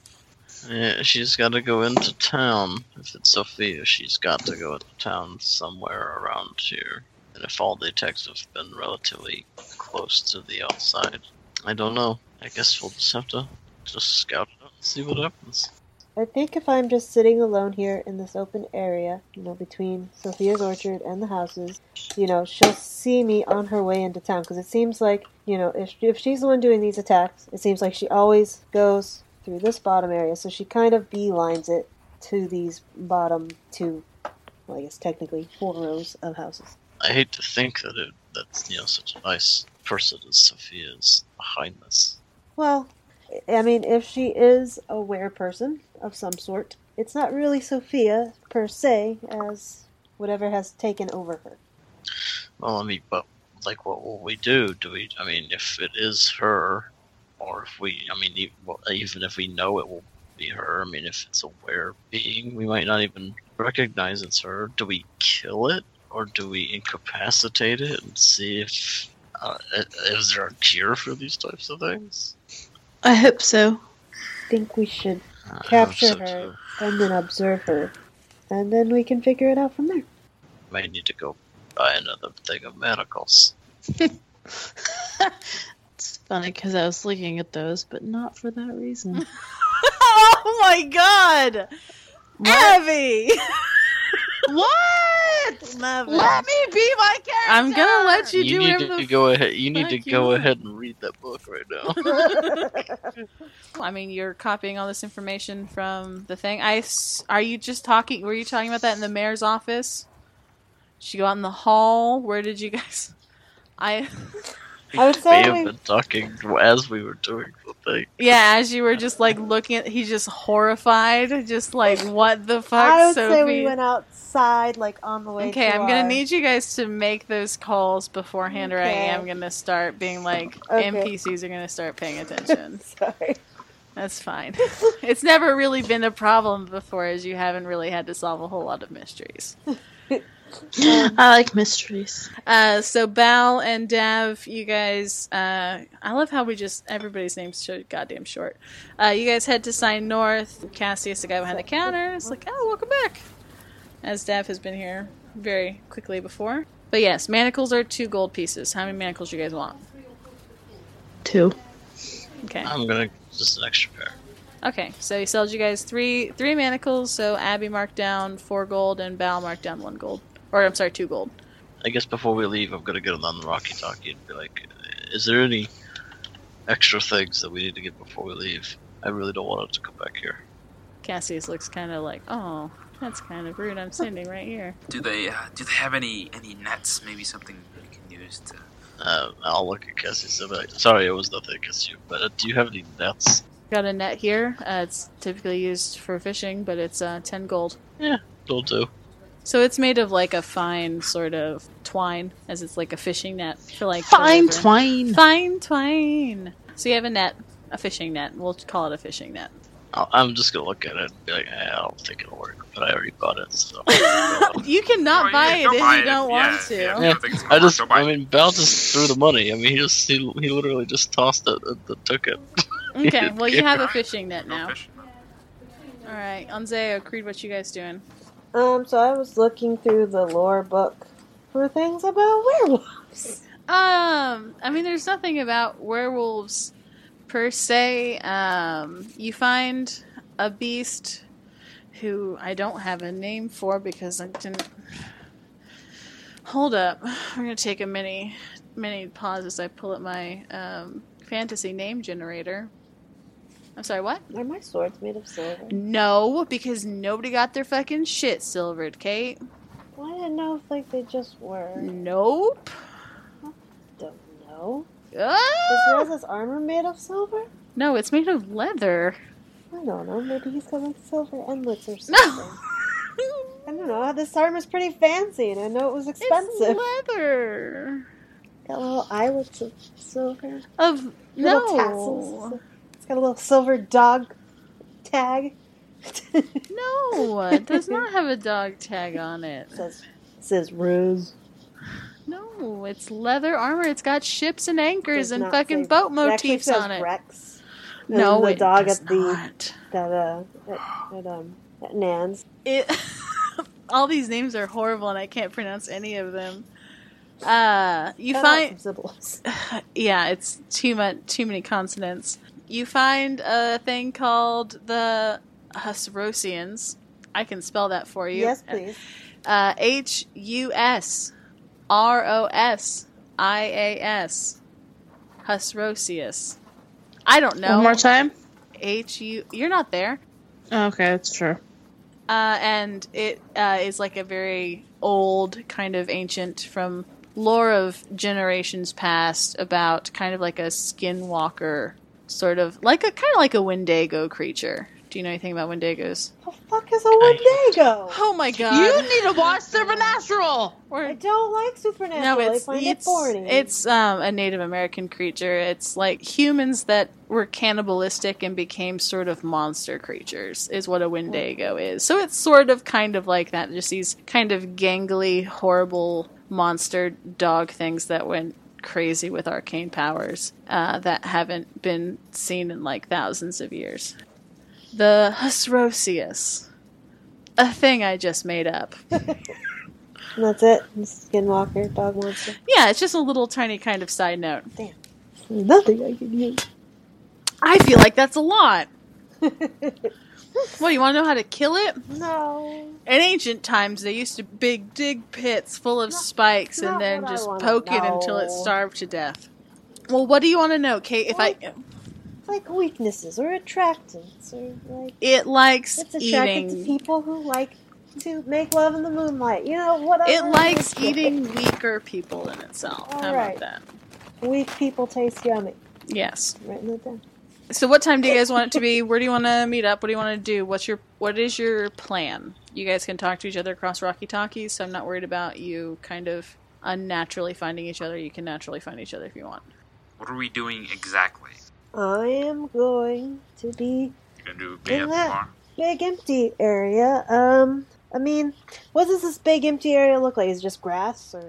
Yeah, she's got to go into town. If it's Sophia, she's got to go into town somewhere around here. And if all the attacks have been relatively close to the outside, I don't know. I guess we'll just have to just scout it out and see what happens. I think if I'm just sitting alone here in this open area, you know, between Sophia's orchard and the houses, you know, she'll see me on her way into town. Because it seems like, you know, if, if she's the one doing these attacks, it seems like she always goes through this bottom area. So she kind of beelines it to these bottom two, well, I guess technically four rows of houses. I hate to think that it, that you know such a nice person as Sophia is behind this. Well, I mean, if she is a were person of some sort, it's not really Sophia per se as whatever has taken over her. Well, I mean, but like, what will we do? Do we? I mean, if it is her, or if we, I mean, even if we know it will be her, I mean, if it's a were being, we might not even recognize it's her. Do we kill it, or do we incapacitate it and see if uh, is there a cure for these types of things? I hope so. I think we should I capture so, her too. and then observe her, and then we can figure it out from there. Might need to go buy another thing of manacles. It's funny because I was looking at those, but not for that reason. oh my god! Abby! what? It! Love Let me be my character. I'm gonna let you, You do need to go ahead. You need to you go ahead and read that book right now. I mean, you're copying all this information from the thing. I s- are you just talking? Were you talking about that in the mayor's office? Did you go out in the hall? Where did you guys? I I would may say have been talking as we were doing the thing. yeah. As you were just like looking at, he's just horrified, just like what the fuck, I would Sophie. say we went outside, like on the way. Okay, to I'm gonna need you guys to make those calls beforehand, or I am gonna start being like Okay. NPCs are gonna start paying attention. Sorry. That's fine. it's never really been a problem before, as you haven't really had to solve a whole lot of mysteries. Um, I like mysteries. Uh, so Bal and Dav, you guys, uh, I love how we just everybody's names so goddamn short. Uh, you guys head to Sign North. Cassius, the guy behind the counter, is like, "Oh, welcome back." As Dav has been here very quickly before. But yes, manacles are two gold pieces. How many manacles you guys want? Two. Okay. I'm gonna just an extra pair. Okay, so he sells you guys three three manacles. So Abby marked down four gold and Bal marked down one gold, or I'm sorry, two gold. I guess before we leave, I'm gonna get on the Rocky Talkie and be like, "Is there any extra things that we need to get before we leave?" I really don't want it to come back here. Cassius looks kind of like, oh, that's kind of rude. I'm standing right here. Do they uh, do they have any any nets? Maybe something we can use to. Uh, I'll look at Cassie and be like, "Sorry, it was nothing against you, but uh, do you have any nets?" Got a net here. Uh, it's typically used for fishing, but it's uh, ten gold. Yeah, will do. So it's made of like a fine sort of twine, as it's like a fishing net for like Fine the twine. Fine twine. So you have a net, a fishing net. We'll call it a fishing net. I'll, I'm just gonna look at it and be like, eh, "I don't think it'll work," but I already bought it, so. You cannot Oh, buy yeah, it if buy you it. don't Yeah, want to. yeah, Yeah, don't think it's I just, don't I mean, Bal just threw the money. I mean, he just, he, he literally just tossed it and then took it. Okay, well you have a fishing net now. fish. All right, Anzeo, Creed, what you guys doing? Um, so I was looking through the lore book for things about werewolves. Um, I mean, there's nothing about werewolves per se. Um, you find a beast who I don't have a name for because I didn't. Hold up, we're gonna take a mini mini pause as I pull up my um, fantasy name generator. I'm sorry, what? Are my swords made of silver? No, because nobody got their fucking shit silvered, Kate. Well, I didn't know if like they just were. Nope. Don't know. Oh! Is Ah! Rez's armor made of silver? No, it's made of leather. I don't know. Maybe he's got like silver endlets or something. No. I don't know. This armor's pretty fancy, and I know it was expensive. It's leather. Got little eyelets of silver. Of Little no. tassels. It's got a little silver dog tag. No, it does not have a dog tag on it. says says Rose. No, it's leather armor. It's got ships and anchors and fucking boat It motifs says on it. Rex. No, the it dog does at the not. that uh at, at um at Nan's. It. all these names are horrible, and I can't pronounce any of them. Uh, you Cut find yeah, it's too much, too many consonants. You find a thing called the Husrosians. I can spell that for you. Yes, please. Uh, H U S R O S I A S. Husrosius. I don't know. One more time. H U. You're not there. Okay, that's true. Uh, and it uh, is like a very old, kind of ancient from lore of generations past about kind of like a skinwalker, sort of like a kind of like a Wendigo creature. Do you know anything about Wendigos? The fuck is a Wendigo? Oh my god! You need to watch Supernatural. We're- I don't like supernatural. no, it's I find it's it boring. it's um, a Native American creature. It's like humans that were cannibalistic and became sort of monster creatures. Is what a Wendigo is. So it's sort of kind of like that. Just these kind of gangly, horrible monster dog things that went crazy with arcane powers uh, that haven't been seen in like thousands of years. The Husrosius. A thing I just made up. That's it. Skinwalker, dog monster. Yeah, it's just a little tiny kind of side note. Damn, Nothing I can use. I feel like that's a lot. What, you want to know how to kill it? No. In ancient times, they used to big dig pits full of spikes and then just poke it until it starved to death. Well, what do you want to know, Kate? If I, Like weaknesses or attractants or like it likes it's attracted to eating. people who like to make love in the moonlight. You know, whatever. It likes eating weaker people in itself. How Alright. about that? Weak people taste yummy. Yes. Writing that down. So, what time do you guys want it to be? Where do you want to meet up? What do you want to do? What's your What is your plan? You guys can talk to each other across Rocky Talkies, so I'm not worried about you kind of unnaturally finding each other. You can naturally find each other if you want. What are we doing exactly? I am going to be do In that- big empty area. Um, I mean, what does this big empty area look like? Is it just grass or?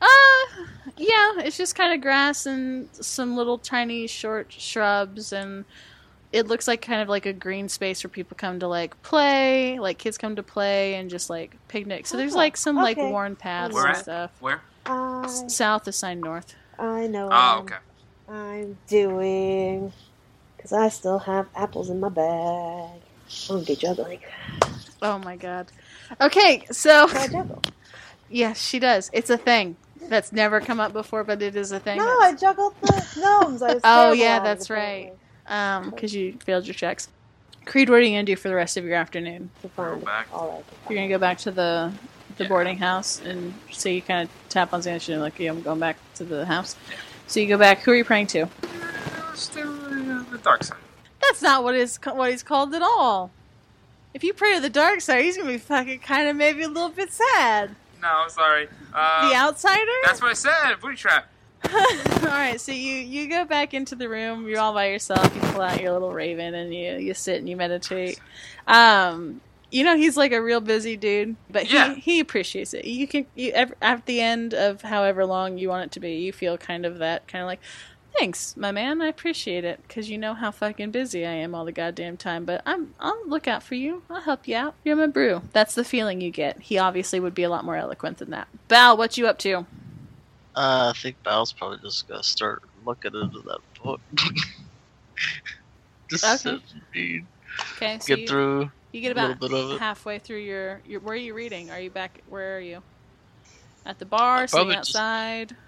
Uh, yeah, it's just kind of grass and some little tiny short shrubs, and it looks like kind of like a green space where people come to like play, like kids come to play and just like picnic. So there's like some like worn paths Where and at? stuff. Where? I S- South is sign north. I know. Oh, what okay. I'm doing because I still have apples in my bag. I'm gonna be juggling. Oh my god. Okay, so Can I yes, she does. It's a thing that's never come up before, but it is a thing. No, that's- I juggled the gnomes. I was Oh, yeah, at it, that's apparently. um, because you failed your checks. Creed, what are you gonna do for the rest of your afternoon? To find Go back. all You're gonna go back to the the Yeah. boarding house, and so you kind of tap on Xanadu and like, yeah, I'm going back to the house. So you go back. Who are you praying to? The dark side. That's not what is what he's called at all. If you pray to the dark side, he's gonna be fucking kind of maybe a little bit sad. No, I'm sorry. Uh, the outsider. That's what I said. Booty trap. all right, so you you go back into the room. You're all by yourself. You pull out your little raven and you you sit and you meditate. Um, you know he's like a real busy dude, but Yeah. he he appreciates it. You can you at the end of however long you want it to be, you feel kind of that kind of like. Thanks, my man. I appreciate it because you know how fucking busy I am all the goddamn time. But I'm I'll look out for you. I'll help you out. You're my brew. That's the feeling you get. He obviously would be a lot more eloquent than that. Bal, what you up to? Uh, I think Bal's probably just gonna start looking into that book. just Okay. read, Okay, so get you, through. You get a little about bit of it. halfway through your, your. Where are you reading? Are you back? Where are you? At the bar, sitting outside. just-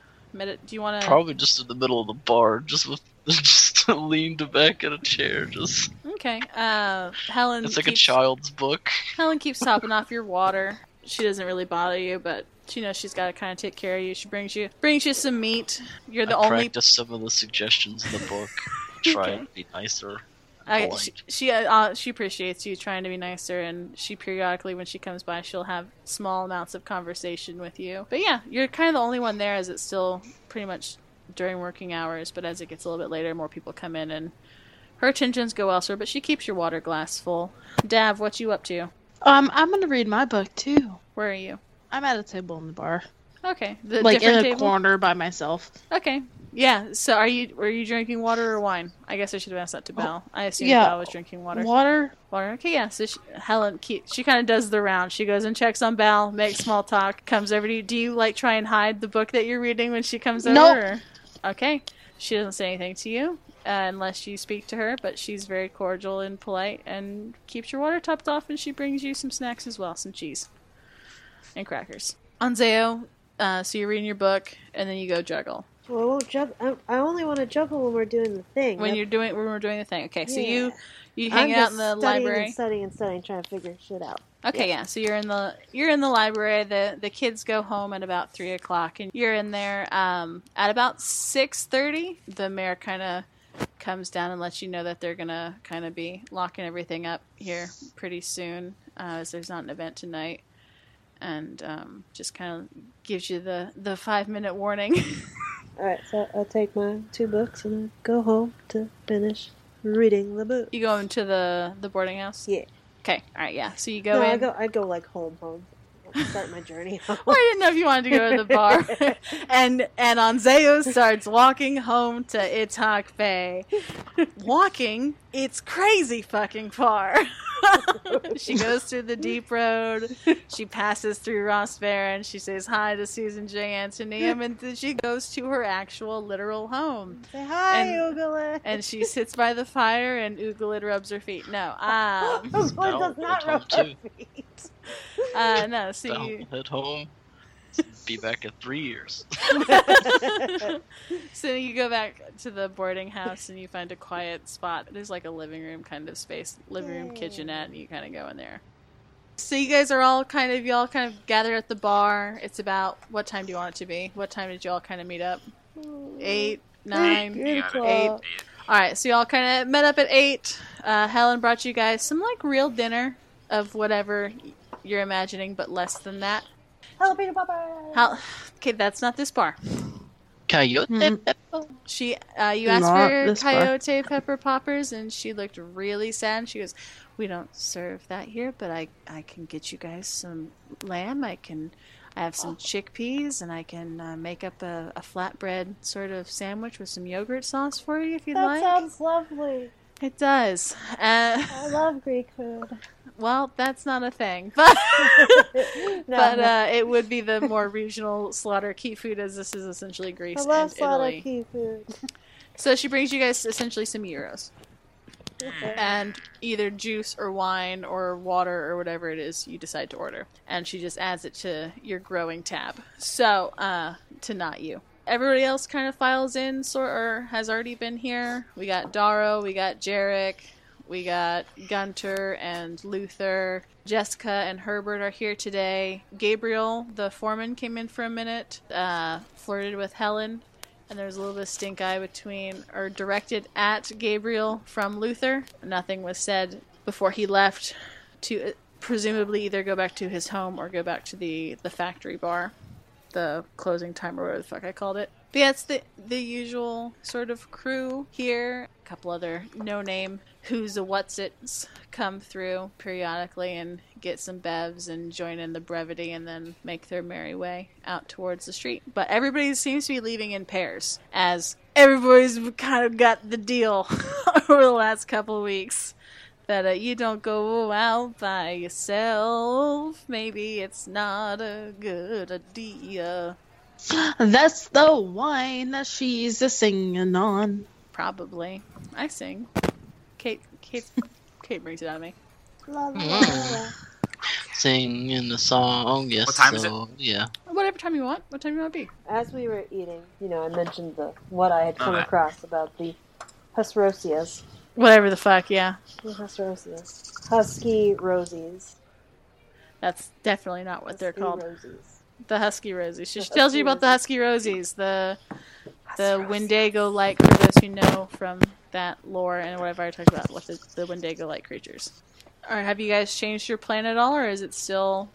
do you want to? Probably just in the middle of the bar, just with just leaned back in a chair. Just Okay. Uh, Helen. it's like a child's book. Helen keeps topping off your water. She doesn't really bother you, but she knows she's got to kind of take care of you. She brings you brings you some meat. You're the I only. practice some of the suggestions in the book. Try Okay. and be nicer. I, she she, uh, she appreciates you trying to be nicer, and she periodically, when she comes by, she'll have small amounts of conversation with you. But yeah, you're kind of the only one there, as it's still pretty much during working hours. But as it gets a little bit later, more people come in, and her attentions go elsewhere. But she keeps your water glass full. Dav, what you up to? Um, I'm gonna read my book too. Where are you? I'm at a table in the bar, Okay, the like in different a table. corner by myself. Okay, yeah. So are you? Were you drinking water or wine? I guess I should have asked that to Belle. I assume yeah. Belle was drinking water. Water. Water. Okay, yeah. So she, Helen, she kind of does the round. She goes and checks on Belle, makes small talk, comes over to you. Do you like try and hide the book that you're reading when she comes over? Nope. or- Okay. She doesn't say anything to you uh, unless you speak to her, but she's very cordial and polite and keeps your water topped off, and she brings you some snacks as well, some cheese and crackers. Anzeo, uh, so you're reading your book, and then you go juggle. Well, I won't juggle. I, only want to juggle when we're doing the thing. When you're doing when we're doing the thing. Okay, so you Yeah. you hang I'm out in the studying library. and studying and studying, trying to figure shit out. Okay, yeah. So you're in the you're in the library. The the kids go home at about three o'clock, and you're in there um, at about six thirty. The mayor kind of comes down and lets you know that they're gonna kind of be locking everything up here pretty soon, uh, as there's not an event tonight, and um, just kind of gives you the the five minute warning. All right, so I'll take my two books and I go home to finish reading the book. you go into the the boarding house. Yeah. Okay. All right. Yeah. So you go no, in. I go. I go like home, home. Start my journey. Well, I didn't know if you wanted to go to the bar. and and Anzeo starts walking home to Itak Bay. Walking, it's crazy fucking far. she goes through the deep road. She passes through Ross Fair and she says hi to Susan J. Antonium and then she goes to her actual literal home. Say hi, And- Ugala. And she sits by the fire and Ugalid rubs her feet. No, um, Ugala No, does not rub her feet. uh, no. So I'll you, head home. Be back in three years. So you go back to the boarding house and you find a quiet spot. There's like a living room kind of space, living room kitchenette, and you kind of go in there. So you guys are all kind of y'all kind of gather at the bar. It's about what time do you want it to be? What time did y'all kind of meet up? Eight, nine. Eight You gotta o'clock. eight. All right, so y'all kind of met up at eight. Uh, Helen brought you guys some like real dinner of whatever you're imagining, but less than that. Jalapeno popper. How? Okay, that's not this bar. Coyote. Mhm. She, uh, you asked Not for this bar. coyote pepper poppers, and she looked really sad. And she goes, "We don't serve that here, but I, I can get you guys some lamb. I can, I have some chickpeas, and I can uh, make up a, a flatbread sort of sandwich with some yogurt sauce for you if you'd That like." That sounds lovely. It does. Uh, I love Greek food. Well, that's not a thing, but no, but uh, it would be the more regional slaughter key food, as this is essentially Greece I love and slaughter Italy. key food. So she brings you guys essentially some gyros. Okay. and either juice or wine or water or whatever it is you decide to order. And she just adds it to your growing tab. So, uh, to not you. Everybody else kind of files in, sort or has already been here. We got Darrow, we got Jarek, we got Gunter and Luther. Jessica and Herbert are here today. Gabriel, the foreman, came in for a minute, uh, flirted with Helen, and there was a little bit of stink eye between or directed at Gabriel from Luther. Nothing was said before he left to uh, presumably either go back to his home or go back to the the factory bar, the closing time or whatever the fuck I called it. But yeah, it's the the usual sort of crew here. A couple other no name who's a what's its come through periodically and get some bevs and join in the brevity and then make their merry way out towards the street. But everybody seems to be leaving in pairs as everybody's kind of got the deal over the last couple weeks that uh, you don't go out by yourself. Maybe it's not a good idea. That's the wine that she's a singing on. Probably. I sing. Kate, Kate, Kate brings it out of me. La, la, la, la, la. Sing in the song. Yes. What time is so, Yeah. Whatever time you want. What time you want to be? As we were eating, you know, I mentioned the what I had come Okay. across about the Husrosias. Whatever the fuck, yeah. The Husrosias. Husky Rosies. That's definitely not what they're called. Rosies. The Husky Rosies. She The tells you about the Husky Rosies, the the Husrosias. Wendigo like for those who know from that lore and whatever I talked about with the, the Wendigo like creatures. Or have you guys changed your plan at all, or is it still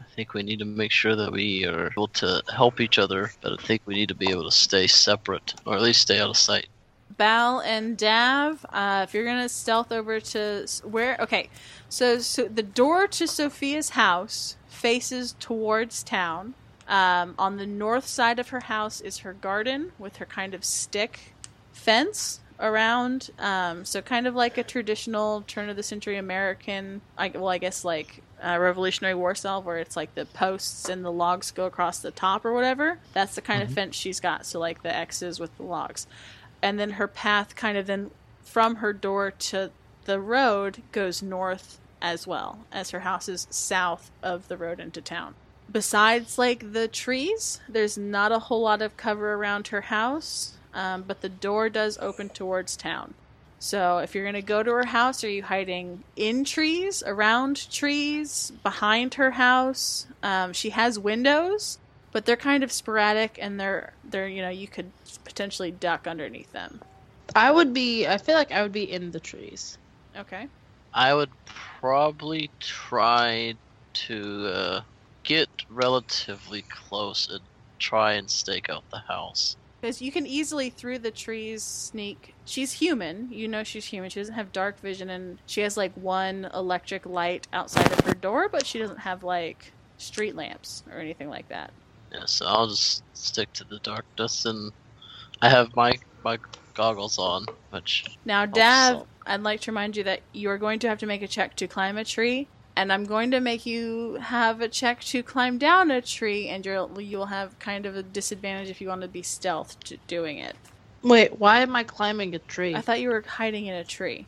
I think we need to make sure that we are able to help each other, but I think we need to be able to stay separate, or at least stay out of sight. Bal and Dav? Uh, if you're gonna stealth over to where? Okay, so so the door to Sophia's house faces towards town. Um, on the north side of her house is her garden with her kind of stick fence around. Um, so kind of like a traditional turn of the century American. I, well, I guess like uh, Revolutionary War style, where it's like the posts and the logs go across the top or whatever. That's the kind of fence she's got. So like the X's with the logs, and then her path kind of then from her door to the road goes north as well as her house is south of the road into town besides like the trees there's not a whole lot of cover around her house um, but the door does open towards town so if you're going to go to her house are you hiding in trees around trees behind her house um, she has windows but they're kind of sporadic and they're they're you know you could potentially duck underneath them I would be. I feel like I would be in the trees. okay I would probably try to uh, get relatively close and try and stake out the house. Because you can easily through the trees sneak. She's human. You know she's human. She doesn't have dark vision, and she has like one electric light outside of her door, but she doesn't have like street lamps or anything like that. Yeah, so I'll just stick to the darkness, and I have my my goggles on, which Now, Dav, I'd like to remind you that you are going to have to make a check to climb a tree, and I'm going to make you have a check to climb down a tree, and you'll you'll have kind of a disadvantage if you want to be stealth to doing it. Wait, why am I climbing a tree? I thought you were hiding in a tree.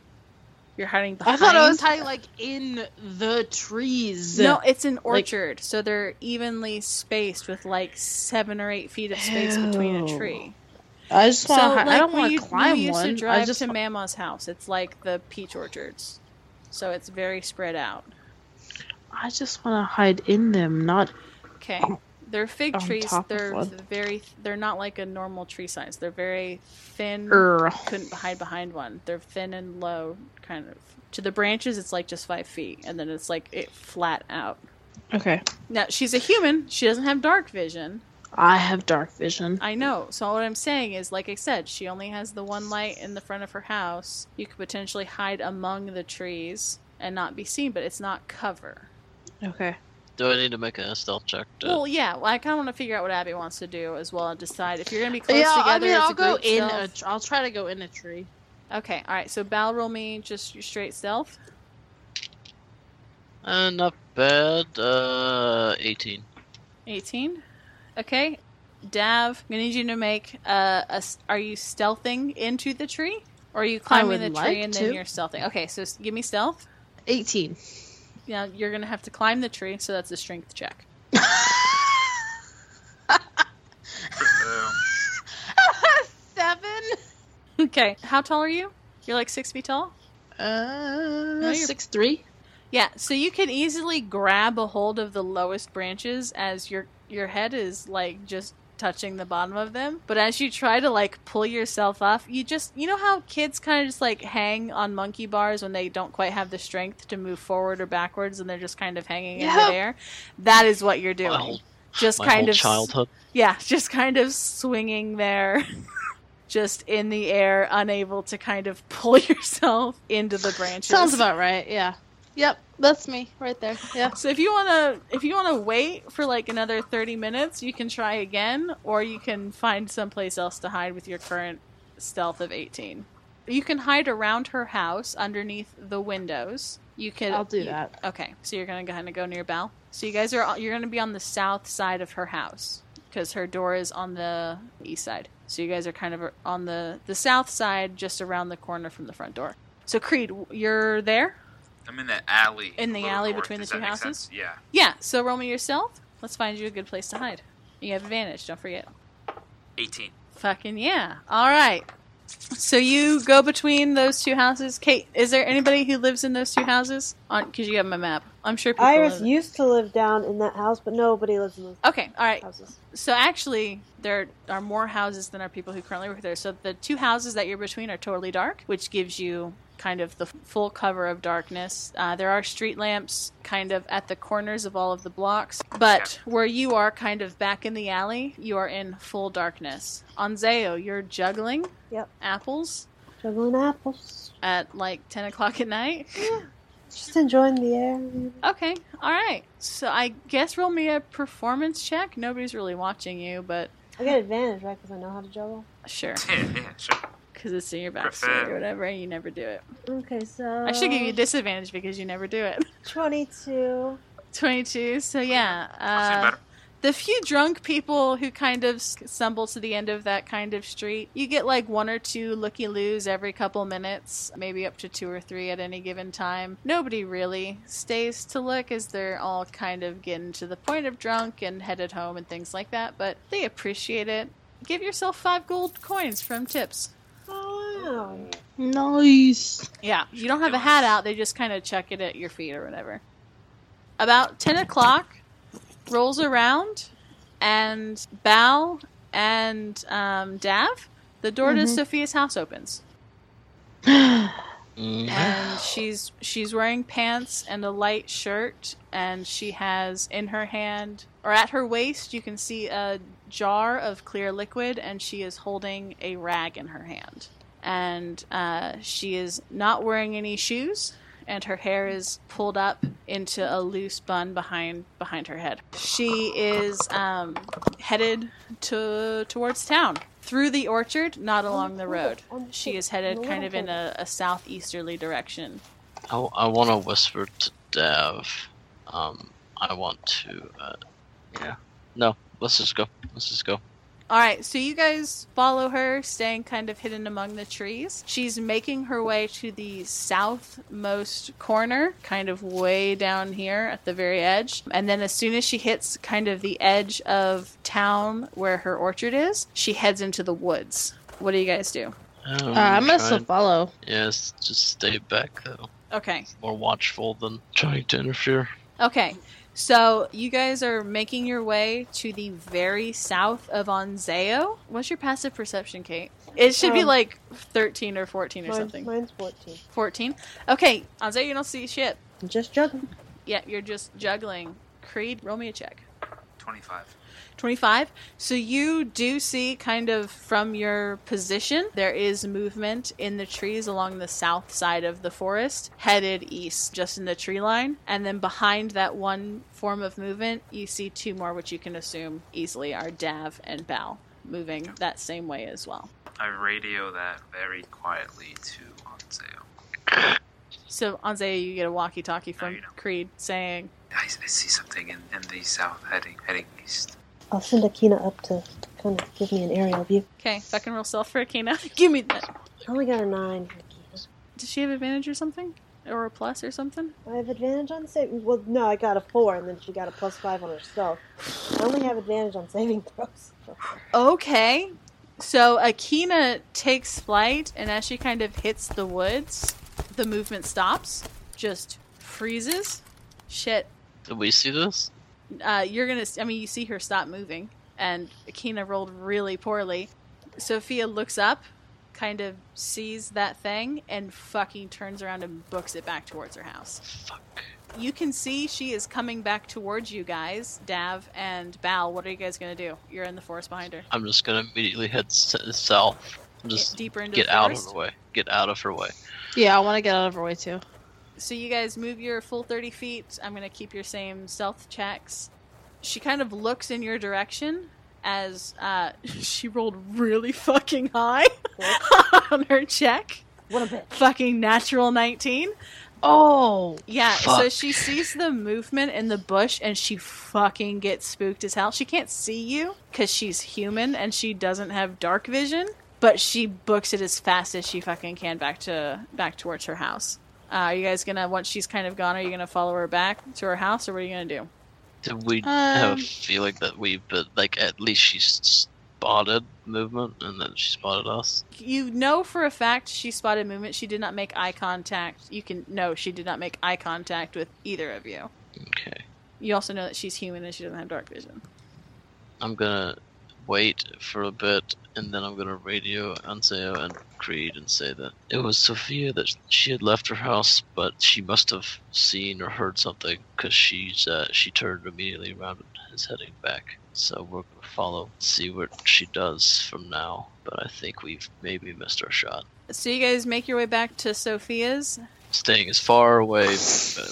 You're hiding behind. I thought I was hiding like in the trees. No, it's an Like- orchard, so they're evenly spaced with like seven or eight feet of space between a tree. I just want. So, like, I don't want to climb we used one. to drive I just. to Mama's house. It's like the peach orchards, so it's very spread out. I just want to hide in them, not. Okay, oh, they're fig trees. They're very. They're not like a normal tree size. They're very thin. Couldn't hide behind one. They're thin and low, kind of. To the branches, it's like just five feet, and then it's like it flat out. Okay. Now she's a human. She doesn't have dark vision. I have dark vision. I know. So what I'm saying is, like I said, she only has the one light in the front of her house. You could potentially hide among the trees and not be seen, but it's not cover. Okay. do I need to make a stealth check? To, Well, yeah. Well, I kind of want to figure out what Abby wants to do as well and decide if you're gonna be close yeah, together. I mean, I'll a go in. A, tr- I'll try to go in a tree. Okay. All right. So Bal roll me just your straight stealth. uh, not bad. Uh, 18. 18. Okay. Dav, I'm gonna need you to make uh, a. Are you stealthing into the tree, or are you climbing the tree like and to. then you're stealthing? Okay. So give me stealth. Eighteen. Yeah, you're gonna have to climb the tree, so that's a strength check. Seven. Okay. How tall are you? You're like six feet tall? Uh, you're- six three. Yeah, so you can easily grab a hold of the lowest branches as your your head is like just touching the bottom of them. But as you try to like pull yourself off, you just you know how kids kind of just like hang on monkey bars when they don't quite have the strength to move forward or backwards and they're just kind of hanging in Yeah. midair. That is what you're doing. My just my kind whole of childhood. yeah, just kind of swinging there. Just in the air, unable to kind of pull yourself into the branches. Sounds about right. Yeah. Yep. That's me right there. Yeah. So if you wanna if you wanna wait for like another thirty minutes, you can try again, or you can find someplace else to hide with your current stealth of eighteen. You can hide around her house underneath the windows. You can. I'll do you- that. Okay, so you're gonna kind of go near Belle. So you guys are you're gonna be on the south side of her house because her door is on the east side. So you guys are kind of on the the south side, just around the corner from the front door. So Creed, you're there. I'm in the alley. In the alley north. between the two houses? sense? Yeah. Yeah, so roll me yourself. Let's find you a good place to hide. You have advantage, don't forget. 18. Fucking yeah. All right. So you go between those two houses. Kate, is there anybody who lives in those two houses? On because you have my map. I'm sure people. Iris used to live down in that house, but nobody lives in those Okay, all right. houses. So actually, there are more houses than are people who currently work there. So the two houses that you're between are totally dark, which gives you kind of the full cover of darkness. Uh, there are street lamps kind of at the corners of all of the blocks, but where you are kind of back in the alley, you are in full darkness. Anzeo, you're juggling Yep. apples Juggling apples. at like 10 o'clock at night. Yeah. Just enjoying the air. Okay, all right. So I guess roll me a performance check. Nobody's really watching you, but I get advantage, right? Because I know how to juggle. sure. Yeah, yeah, sure. Because it's in your backstory or whatever, and you never do it. Okay, so. I should give you a disadvantage because you never do it. 22. 22. So yeah, uh, the few drunk people who kind of stumble to the end of that kind of street, you get like one or two looky loos every couple minutes, maybe up to two or three at any given time. Nobody really stays to look as they're all kind of getting to the point of drunk and headed home and things like that, but they appreciate it. Give yourself five gold coins from tips. Oh, wow. Nice. Yeah, you don't have a hat out, they just kind of chuck it at your feet or whatever. About 10 o'clock rolls around, and Bal and um, Dav, the door to Sophia's house opens. Mm. And she's she's wearing pants and a light shirt, and she has in her hand, or at her waist, you can see a jar of clear liquid, and she is holding a rag in her hand. And uh, she is not wearing any shoes, and her hair is pulled up into a loose bun behind behind her head. She is um, headed to towards town through the orchard, not along the road. She is headed kind of in a, a southeasterly direction. I, I want to whisper to Dev. Um, I want to. Uh, yeah. No, let's just go. Let's just go. All right, so you guys follow her, staying kind of hidden among the trees. She's making her way to the southmost corner, kind of way down here at the very edge. And then as soon as she hits kind of the edge of town where her orchard is, she heads into the woods. What do you guys do? Um, Uh, I'm gonna still follow. Yes, just stay back though. Okay. More watchful than trying to interfere. Okay. So you guys are making your way to the very south of Onzeo. What's your passive perception, Kate? It should be Um, like 13 or 14 or Mine's, something. mine's 14. 14? Okay, Anzeo, you don't see shit. Just juggling. Yeah, you're just juggling. Creed, roll me a check. 25. 25. So you do see, kind of from your position, there is movement in the trees along the south side of the forest, headed east, just in the tree line. And then behind that one form of movement, you see two more, which you can assume easily are Dav and Bal, moving that same way as well. I radio that very quietly to Anzeo. So, Anzeo, you get a walkie talkie from. Creed saying, I, I see something in, in the south heading heading east. I'll send Akina up to kind of give me an aerial view. Okay, second roll self for Akina. Give me that. I only got a 9 Akina. Does she have advantage or something? Or a plus or something? I have advantage on saving. Well, no, I got a 4, and then she got a plus 5 on her stealth. I only have advantage on saving throws. Okay. So Akina takes flight, and as she kind of hits the woods, the movement stops, just freezes. Shit. Did we see this? Uh, you're gonna. I mean, you see her stop moving, and Akina rolled really poorly. Sophia looks up, kind of sees that thing, and fucking turns around and books it back towards her house. Fuck. You can see she is coming back towards you guys, Dav and Bal. What are you guys gonna do? You're in the forest behind her. I'm just gonna immediately head s- south. Just deeper into get the out of forest? her way. Get out of her way. Yeah, I want to get out of her way too. So you guys move your full 30 feet. I'm going to keep your same stealth checks. She kind of looks in your direction as uh, she rolled really fucking high on her check. What a bitch. Fucking natural 19. Oh, Yeah, so she sees the movement in the bush and she fucking gets spooked as hell. She can't see you because she's human and she doesn't have dark vision, but she books it as fast as she fucking can back to back towards her house. Uh, are you guys gonna once she's kind of gone? Are you gonna follow her back to her house, or what are you gonna do? Did we have Um, a feeling that we, but like at least she s- spotted movement and then she spotted us? You know for a fact she spotted movement. She did not make eye contact. You can no, she did not make eye contact with either of you. Okay. You also know that she's human and she doesn't have dark vision. I'm gonna wait for a bit and then I'm gonna radio Anzeo and Creed and say that it was Sophia that she had left her house, but she must have seen or heard something because she's uh, she turned immediately around and is heading back. So we're gonna follow, see what she does from now. But I think we've maybe missed our shot. So you guys make your way back to Sophia's. Staying as far away,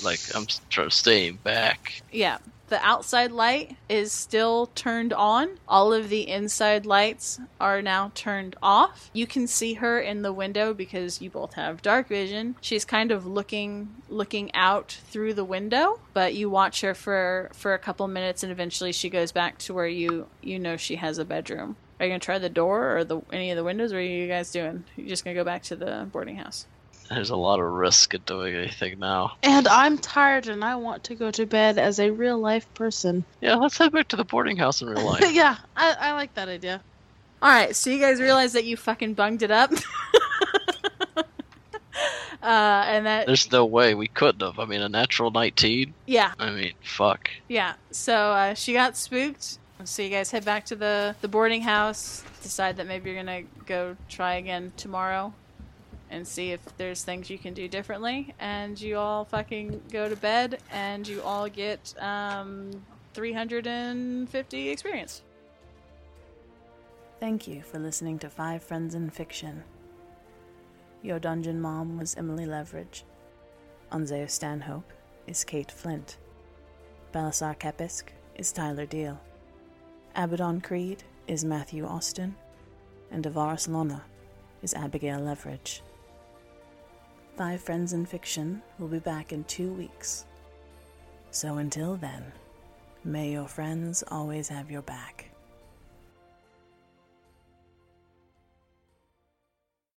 like I'm trying to staying back. Yeah. The outside light is still turned on. All of the inside lights are now turned off. You can see her in the window because you both have dark vision. She's kind of looking looking out through the window, but you watch her for for a couple minutes and eventually she goes back to where you you know she has a bedroom. Are you going to try the door or the any of the windows or are you guys doing? You're just going to go back to the boarding house? There's a lot of risk in doing anything now. and I'm tired and I want to go to bed as a real life person. Yeah, let's head back to the boarding house in real life. yeah, I, I like that idea. All right, so you guys realize that you fucking bunged it up. uh, and that There's no way we couldn't have. I mean, a natural 19? yeah, I mean, fuck. yeah. So uh, she got spooked. So you guys head back to the the boarding house. Decide that maybe you're gonna go try again tomorrow, and see if there's things you can do differently. And you all fucking go to bed, and you all get um, 350 experience. Thank you for listening to Five Friends in Fiction. Your dungeon mom was Emily Leverage. Anzeo Stanhope is Kate Flint. Balasar Kepisk is Tyler Deal. Abaddon Creed is Matthew Austin. And Davaris Lona is Abigail Leverage. Five Friends in Fiction will be back in two weeks. So until then, may your friends always have your back.